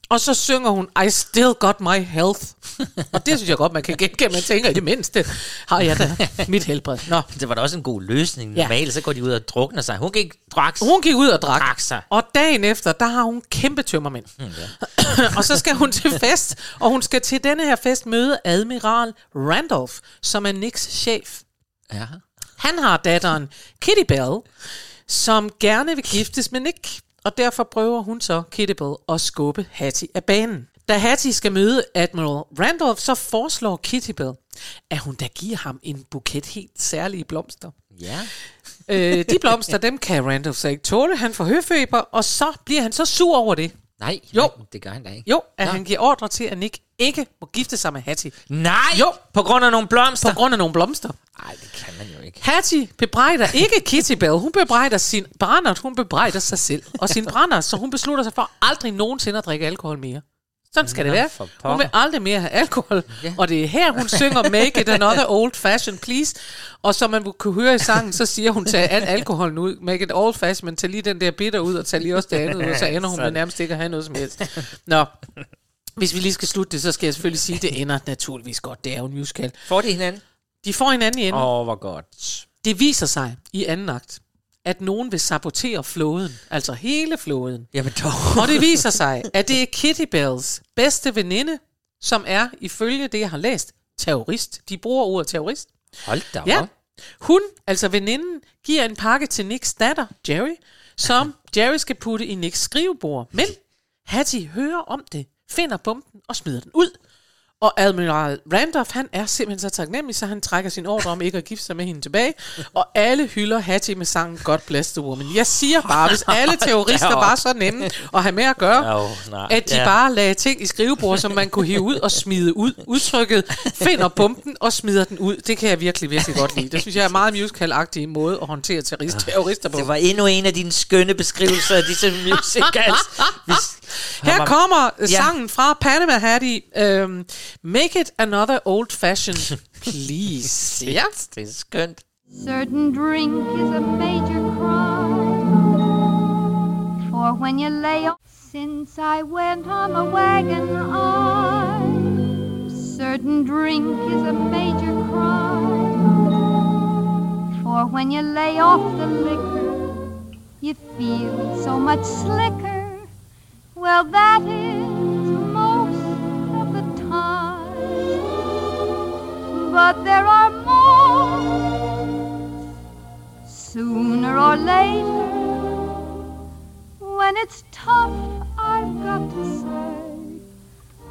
Og så synger hun, I still got my health. og det synes jeg godt, man kan genkende. Man tænker, i det mindste har jeg da mit helbred. Nå. Det var da også en god løsning. Ja. Normalt så går de ud og drukner sig. Hun gik drak. Hun gik ud og drak. drak sig. Og dagen efter, der har hun kæmpe tømmermænd. Mm, ja. og så skal hun til fest, og hun skal til denne her fest møde Admiral Randolph, som er Nicks chef. ja. Han har datteren Kitty Bell, som gerne vil giftes med Nick, og derfor prøver hun så Kitty Bell at skubbe Hattie af banen. Da Hattie skal møde Admiral Randolph, så foreslår Kitty Bell, at hun da giver ham en buket helt særlige blomster. Ja. øh, de blomster, dem kan Randolph så ikke tåle. Han får høfeber, og så bliver han så sur over det. Nej, Jo. nej, det gør han da ikke. Jo, at Nå. han giver ordre til, at Nick ikke må gifte sig med Hattie. Nej! Jo. På grund af nogle blomster? På grund af nogle blomster. Nej, det kan man jo ikke. Hattie bebrejder ikke Kitty Bell. Hun bebrejder sin brændert. Hun bebrejder sig selv og sin brændert. Så hun beslutter sig for aldrig nogensinde at drikke alkohol mere. Sådan skal Nå, det være. Hun vil aldrig mere have alkohol. Ja. Og det er her, hun synger Make it another old fashion, please. Og som man kunne høre i sangen, så siger hun, tag al alkoholen ud. Make it old fashion, men tag lige den der bitter ud, og tag lige også det andet ud. Og så ender hun med nærmest ikke at have noget som helst. Nå. Hvis vi lige skal slutte det, så skal jeg selvfølgelig sige, at det ender naturligvis godt. Det er jo en musical. Får de hinanden? De får hinanden i enden. Åh, oh, hvor godt. Det viser sig i anden akt, at nogen vil sabotere flåden, altså hele flåden. Jamen dog. Og det viser sig, at det er Kitty Bells bedste veninde, som er, ifølge det jeg har læst, terrorist. De bruger ordet terrorist. Hold da Ja. op. Hun, altså veninden, giver en pakke til Nicks datter, Jerry, som Jerry skal putte i Nicks skrivebord. Men Hattie hører om det, finder bomben og smider den ud. Og Admiral Randolph, han er simpelthen så taknemmelig, så han trækker sin ordre om ikke at gifte sig med hende tilbage. Og alle hylder Hattie med sangen God Bless the Woman. Jeg siger bare, hvis alle terrorister var så nemme at have med at gøre, nej. at de bare lagde ting i skrivebord, som man kunne hive ud og smide ud. Udtrykket finder bomben og smider den ud. Det kan jeg virkelig, virkelig godt lide. Det synes jeg er meget musical-agtig måde at håndtere terrorist- terrorister på. Det var endnu en af dine skønne beskrivelser af disse musicals. Her kommer Ja. sangen fra Panama Hattie. Um, Make it another old fashioned, please. ja. Det er skønt. Certain drink is a major crime. For when you lay off, since I went on the wagon, I. Certain drink is a major crime. For when you lay off the liquor, you feel so much slicker. Well, that is most of the time. But there are moments, sooner or later, when it's tough, I've got to say,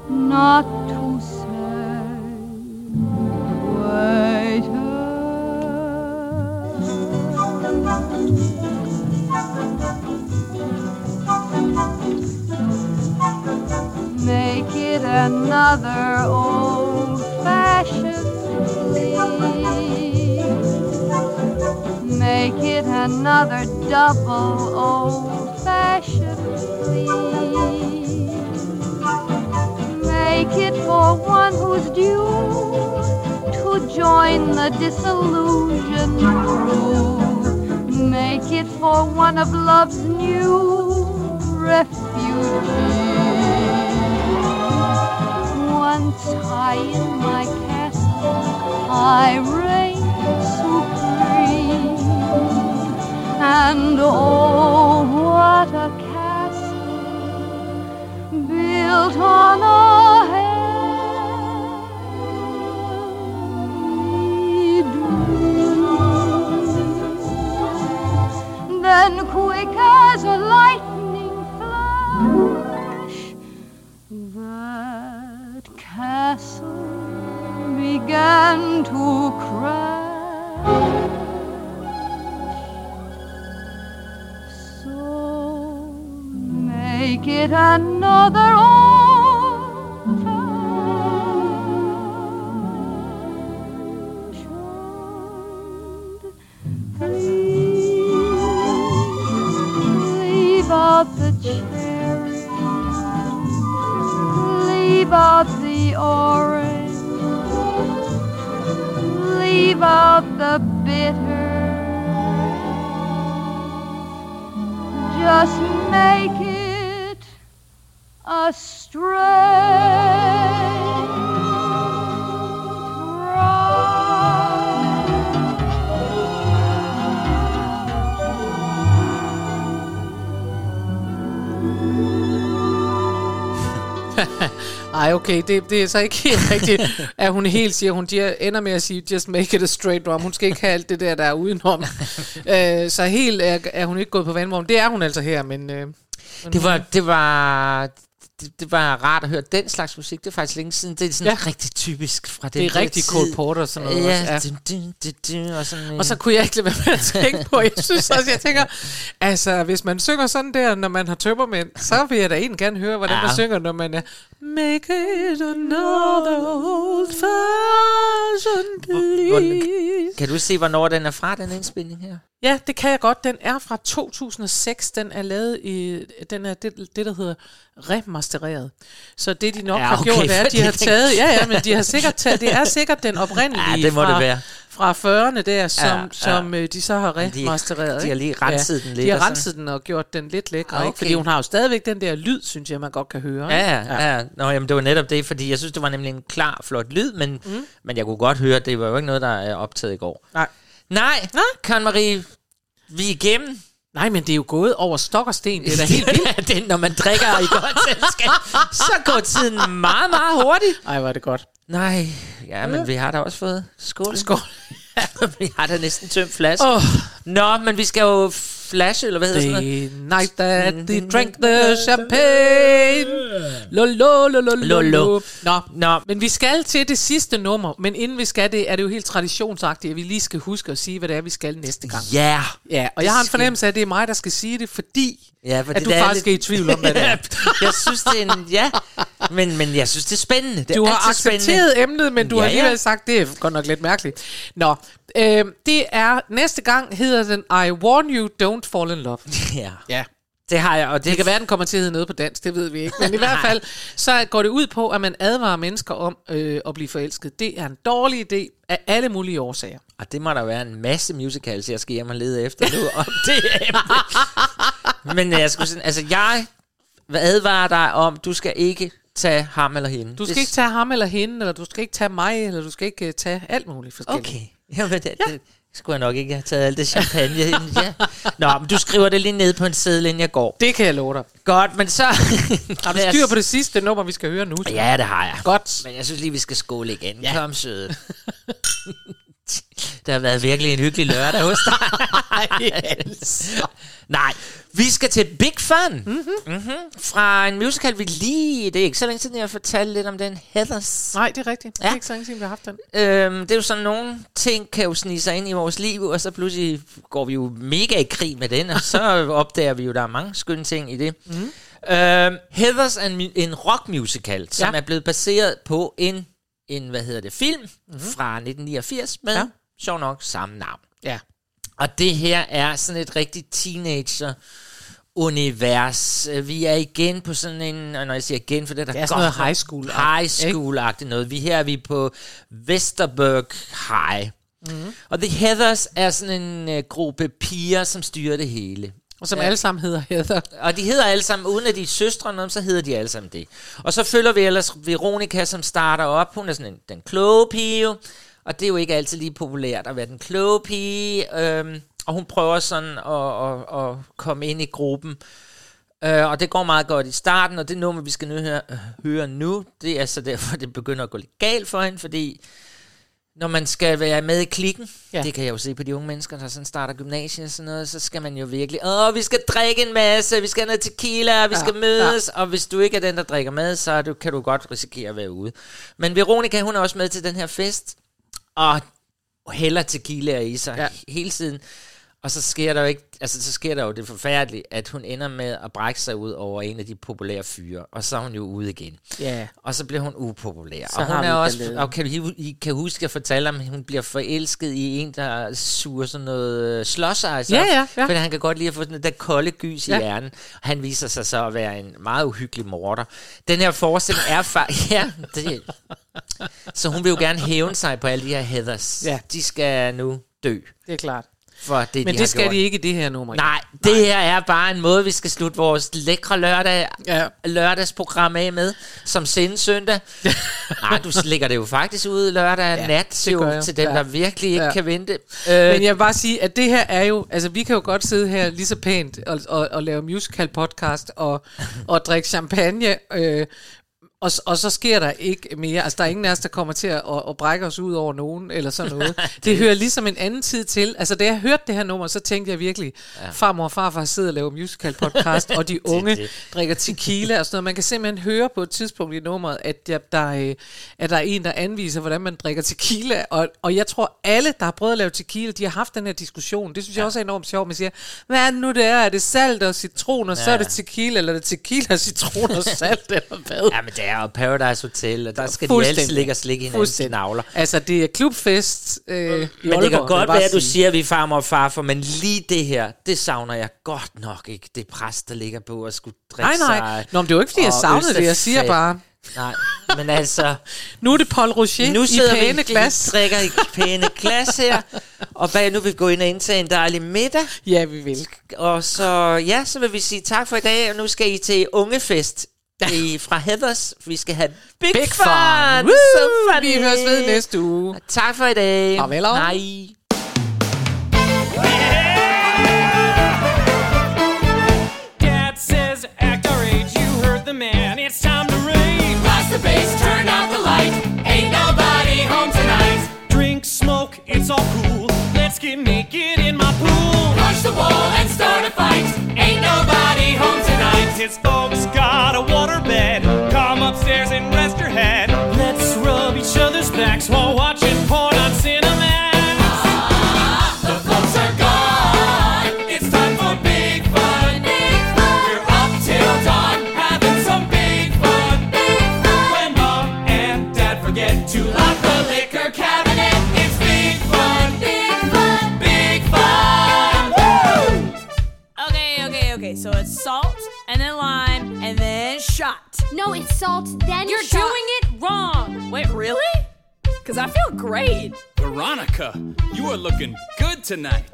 not to say, Make it another old fashioned please. Make it another double old fashioned please. Make it for one who's due to join the disillusioned crew. Make it for one of love's new refugees. High in my castle, I reigned supreme. And oh, what a castle built on a heavenly. Then quick as a lightning to crash. So make it another old fashioned Leave out the cherry, leave out leave out the bitter. Just make it a straight Ej, okay, det, det er så ikke helt rigtigt, at hun helt siger, hun siger, ender med at sige, just make it a straight drum. Hun skal ikke have alt det der, der er udenom. øh, så helt er, er hun ikke gået på vandvogn. Det er hun altså her, men... Øh, men Det var, det var, det, det var rart at høre den slags musik. Det er faktisk længe siden. Det er sådan Ja. rigtig typisk fra den Det er rigtig tid. Cole Porter og sådan noget Ja, også, ja. Du, du, du, og, sådan, Og så kunne jeg ikke lade være med at tænke på, jeg synes også, jeg tænker, altså hvis man synger sådan der, når man har tømmermænd, så vil jeg da egentlig gerne høre, hvordan ja. Man synger, når man er Make it another old fashion please. Kan du se, hvornår den er fra, den indspilning her? Ja, det kan jeg godt. Den er fra 2006. Den er lavet i, den er det, det der hedder remastereret. Så det de nok Ja, har okay, gjort, er, at de har taget, ja, ja, men de har sikkert taget, det er sikkert den oprindelige Ja, det må fra, det være. fra 40'erne der, som, Ja, ja, ja. som øh, de så har Men de- remastereret. de har lige renset den lidt De har renset den og gjort den lidt lækre, Okay. ikke? fordi hun har jo stadigvæk den der lyd, synes jeg, man godt kan høre. Ja, ja, ja. Nå, jamen, det var netop det, fordi jeg synes, det var nemlig en klar, flot lyd, men, mm. men jeg kunne godt høre, det var jo ikke noget, der er optaget i går. Nej. Nej, Nej. Karen Marie, vi er igennem. Nej, men det er jo gået over stok og sten. Det er da helt vildt. det, når man drikker i godt selskab, så går tiden meget, meget hurtigt. Ej, var det godt. Nej, ja, men vi har da også fået skål. Skål. vi har da næsten tømt flaske. Åh. Nå, men vi skal jo flash, eller hvad hedder sådan noget? Night that they drank the champagne. Lo, lo, lo, lo, lo, lo. Nå, Nå, men vi skal til det sidste nummer, men inden vi skal det, er det jo helt traditionsagtigt, at vi lige skal huske at sige, hvad det er, vi skal næste gang. ja. Ja, og jeg har en fornemmelse af, at det er mig, der skal sige det, fordi Ja, for at det du er faktisk lidt- er i tvivl om, hvad det er. jeg synes, det er en... Ja, men, men jeg synes, det er spændende. Det Du er har altid spændende. accepteret emnet, men du Ja, har alligevel ja. sagt, det er godt nok lidt mærkeligt. Nå, øh, det er, næste gang hedder den I warn you, don't fall in love. Ja, Ja. det har jeg, og det, Det kan være, den kommer til at hedde noget på dansk, det ved vi ikke. Men i hvert fald, så går det ud på, at man advarer mennesker om øh, at blive forelsket. Det er en dårlig idé af alle mulige årsager. Og det må der være en masse musicals, jeg skal hjem og lede efter nu. om det emne. Men jeg skulle sådan, altså jeg advarer dig om, du skal ikke tage ham eller hende. Du skal Det- ikke tage ham eller hende, eller du skal ikke tage mig, eller du skal ikke uh, tage alt muligt forskelligt. Okay. Jamen, det, ja. det skulle jeg nok ikke have taget alt det champagne. ja. Nå, men du skriver det lige ned på en seddel, inden jeg går. Det kan jeg love dig. Godt, men så... Har du styr på det sidste nummer, vi skal høre nu? Ja, det har jeg. Godt. Men jeg synes lige, vi skal skåle igen. Ja. Kom, søde. det har været virkelig en hyggelig lørdag hos dig. Nej, vi skal til Big Fun. Mm-hmm. Mm-hmm. Fra en musical, vi lige... Det er ikke så længe siden, jeg har fortalt lidt om den. Heathers. Nej, det er rigtigt. Det Ja. er ikke så længe siden, vi har haft den. Øhm, det er jo sådan, nogle ting kan jo snige sig ind i vores liv, og så pludselig går vi jo mega i krig med den, og så opdager vi jo, der er mange skønne ting i det. Mm. Øhm, Heathers er en, en rockmusical, som Ja. er blevet baseret på en, en hvad hedder det, film mm-hmm. fra 1989 med, Ja. sjov nok, samme navn. Ja. Og det her er sådan et rigtigt teenager univers. Øh, Vi er igen på sådan en, og når jeg siger igen, for det er der Det er sådan noget high school. high school-agtigt noget. Vi her er vi på Vesterberg High. Mhm. Mm. Og The Heathers er sådan en uh, gruppe piger, som styrer det hele. Og som Ja. alle sammen hedder Heather. Og de hedder alle sammen, uden at de er søstre, så hedder de alle sammen det. Og så følger vi ellers Veronica, som starter op. Hun er sådan en, den kloge pige, og det er jo ikke altid lige populært at være den kloge pige. Øhm, og hun prøver sådan at, at, at komme ind i gruppen. Øh, og det går meget godt i starten, og det nummer, vi skal nu høre, høre nu, det er så derfor, det begynder at gå lidt galt for hende, fordi når man skal være med i klikken, Ja. det kan jeg jo se på de unge mennesker, der sådan starter gymnasiet og sådan noget, så skal man jo virkelig, åh, vi skal drikke en masse, vi skal have noget tequila, vi Ja, skal mødes, ja. og hvis du ikke er den, der drikker med, så du, kan du godt risikere at være ude. Men Veronica, hun er også med til den her fest, og hælder tequila i sig ja. hele tiden. Og så sker der jo ikke, altså så sker der jo det forfærdelige, at hun ender med at brække sig ud over en af de populære fyre, og så er hun jo ude igen. Ja. Og så bliver hun upopulær. Så og hun er også, og kan, I, kan huske, at jeg fortalte om, at hun bliver forelsket i en, der suger sådan noget ice Ja, op, ja, ja. Fordi han kan godt lide at få sådan der kolde gys Ja. i hjernen. Han viser sig så at være en meget uhyggelig morder. Den her forestilling er faktisk... Ja, det, så hun vil jo gerne hævne sig på alle de her heathers. Ja. De skal nu dø Det er klart. For det, Men de det har skal gjort. de ikke i det her nummer. Nej, det her er bare en måde, vi skal slutte vores lækre lørdag, Ja. lørdagsprogram af med, som sendes søndag. Nej, du lægger det jo faktisk ud lørdag Ja, nat jo, til dem, Ja. der virkelig ikke Ja. ja. kan vente. Men Øh, jeg vil bare sige, at det her er jo... Altså, vi kan jo godt sidde her lige så pænt og, og, og lave musical podcast og, og drikke champagne, øh, og, og så sker der ikke mere. Altså, der er ingen af os, der kommer til at, at, at brække os ud over nogen, eller sådan noget. det, det hører ligesom en anden tid til. Altså, da jeg hørte det her nummer, så tænkte jeg virkelig, ja. farmor og farfar sidder og laver musical podcast, og de unge det. drikker tequila og sådan noget. Man kan simpelthen høre på et tidspunkt i nummeret, at der, der, øh, at der er en, der anviser, hvordan man drikker tequila. Og, og jeg tror, alle, der har prøvet at lave tequila, de har haft den her diskussion. Det synes jeg også er enormt sjovt. Man siger, hvad er det nu det er? Er det salt og citron, og så er det tequila, eller er det tequila, citron og salt, eller hvad? ja, men det er jo Paradise Hotel, og der skal de altid ligge og slikke hinandens navler. Altså, det er klubfest øh, i Men det kan Aalborg, godt være, at du sige. siger, at vi er farmor og farfar, men lige det her, det savner jeg godt nok ikke. Det pres, der ligger på at skulle drikke Nej, nej. sig. Nå, men det er jo ikke, fordi jeg og savnede det. Jeg siger bare, Nej, men altså... nu er det Paul Rocher nu i sidder pæne vi, glas. vi drikker i pæne glas her, og bag nu vil vi gå ind og indtage en dejlig middag. Ja, vi vil. Og så, ja, så vil vi sige tak for i dag, og nu skal I til ungefest i, er fra Heathers. Vi skal have Big, Big Fun. fun. Så Woo! funny. Vi høres ved næste uge. Tak for i dag. Farvel. Hej. Dad says, act our age, you heard the man, it's time to rave. Blast the bass, turn out the light. Ain't nobody home tonight. Drink, smoke, it's all cool. Let's get naked in my pool. Push bust a wall and start a fight. Ain't nobody home tonight. His folks got a waterbed. Come upstairs and rest your head. Let's rub each other's backs while watching No, it's salt, then You're shot. doing it wrong. Wait, really? Because I feel great. Veronica, you are looking good tonight.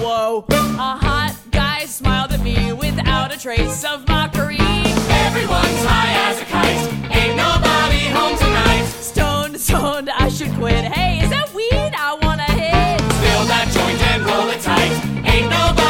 Whoa. A hot guy smiled at me without a trace of mockery. Everyone's high as a kite. Ain't nobody home tonight. Stoned, stoned, I should quit. Hey, is that weed? I wanna hit. Fill that joint and roll it tight. Ain't nobody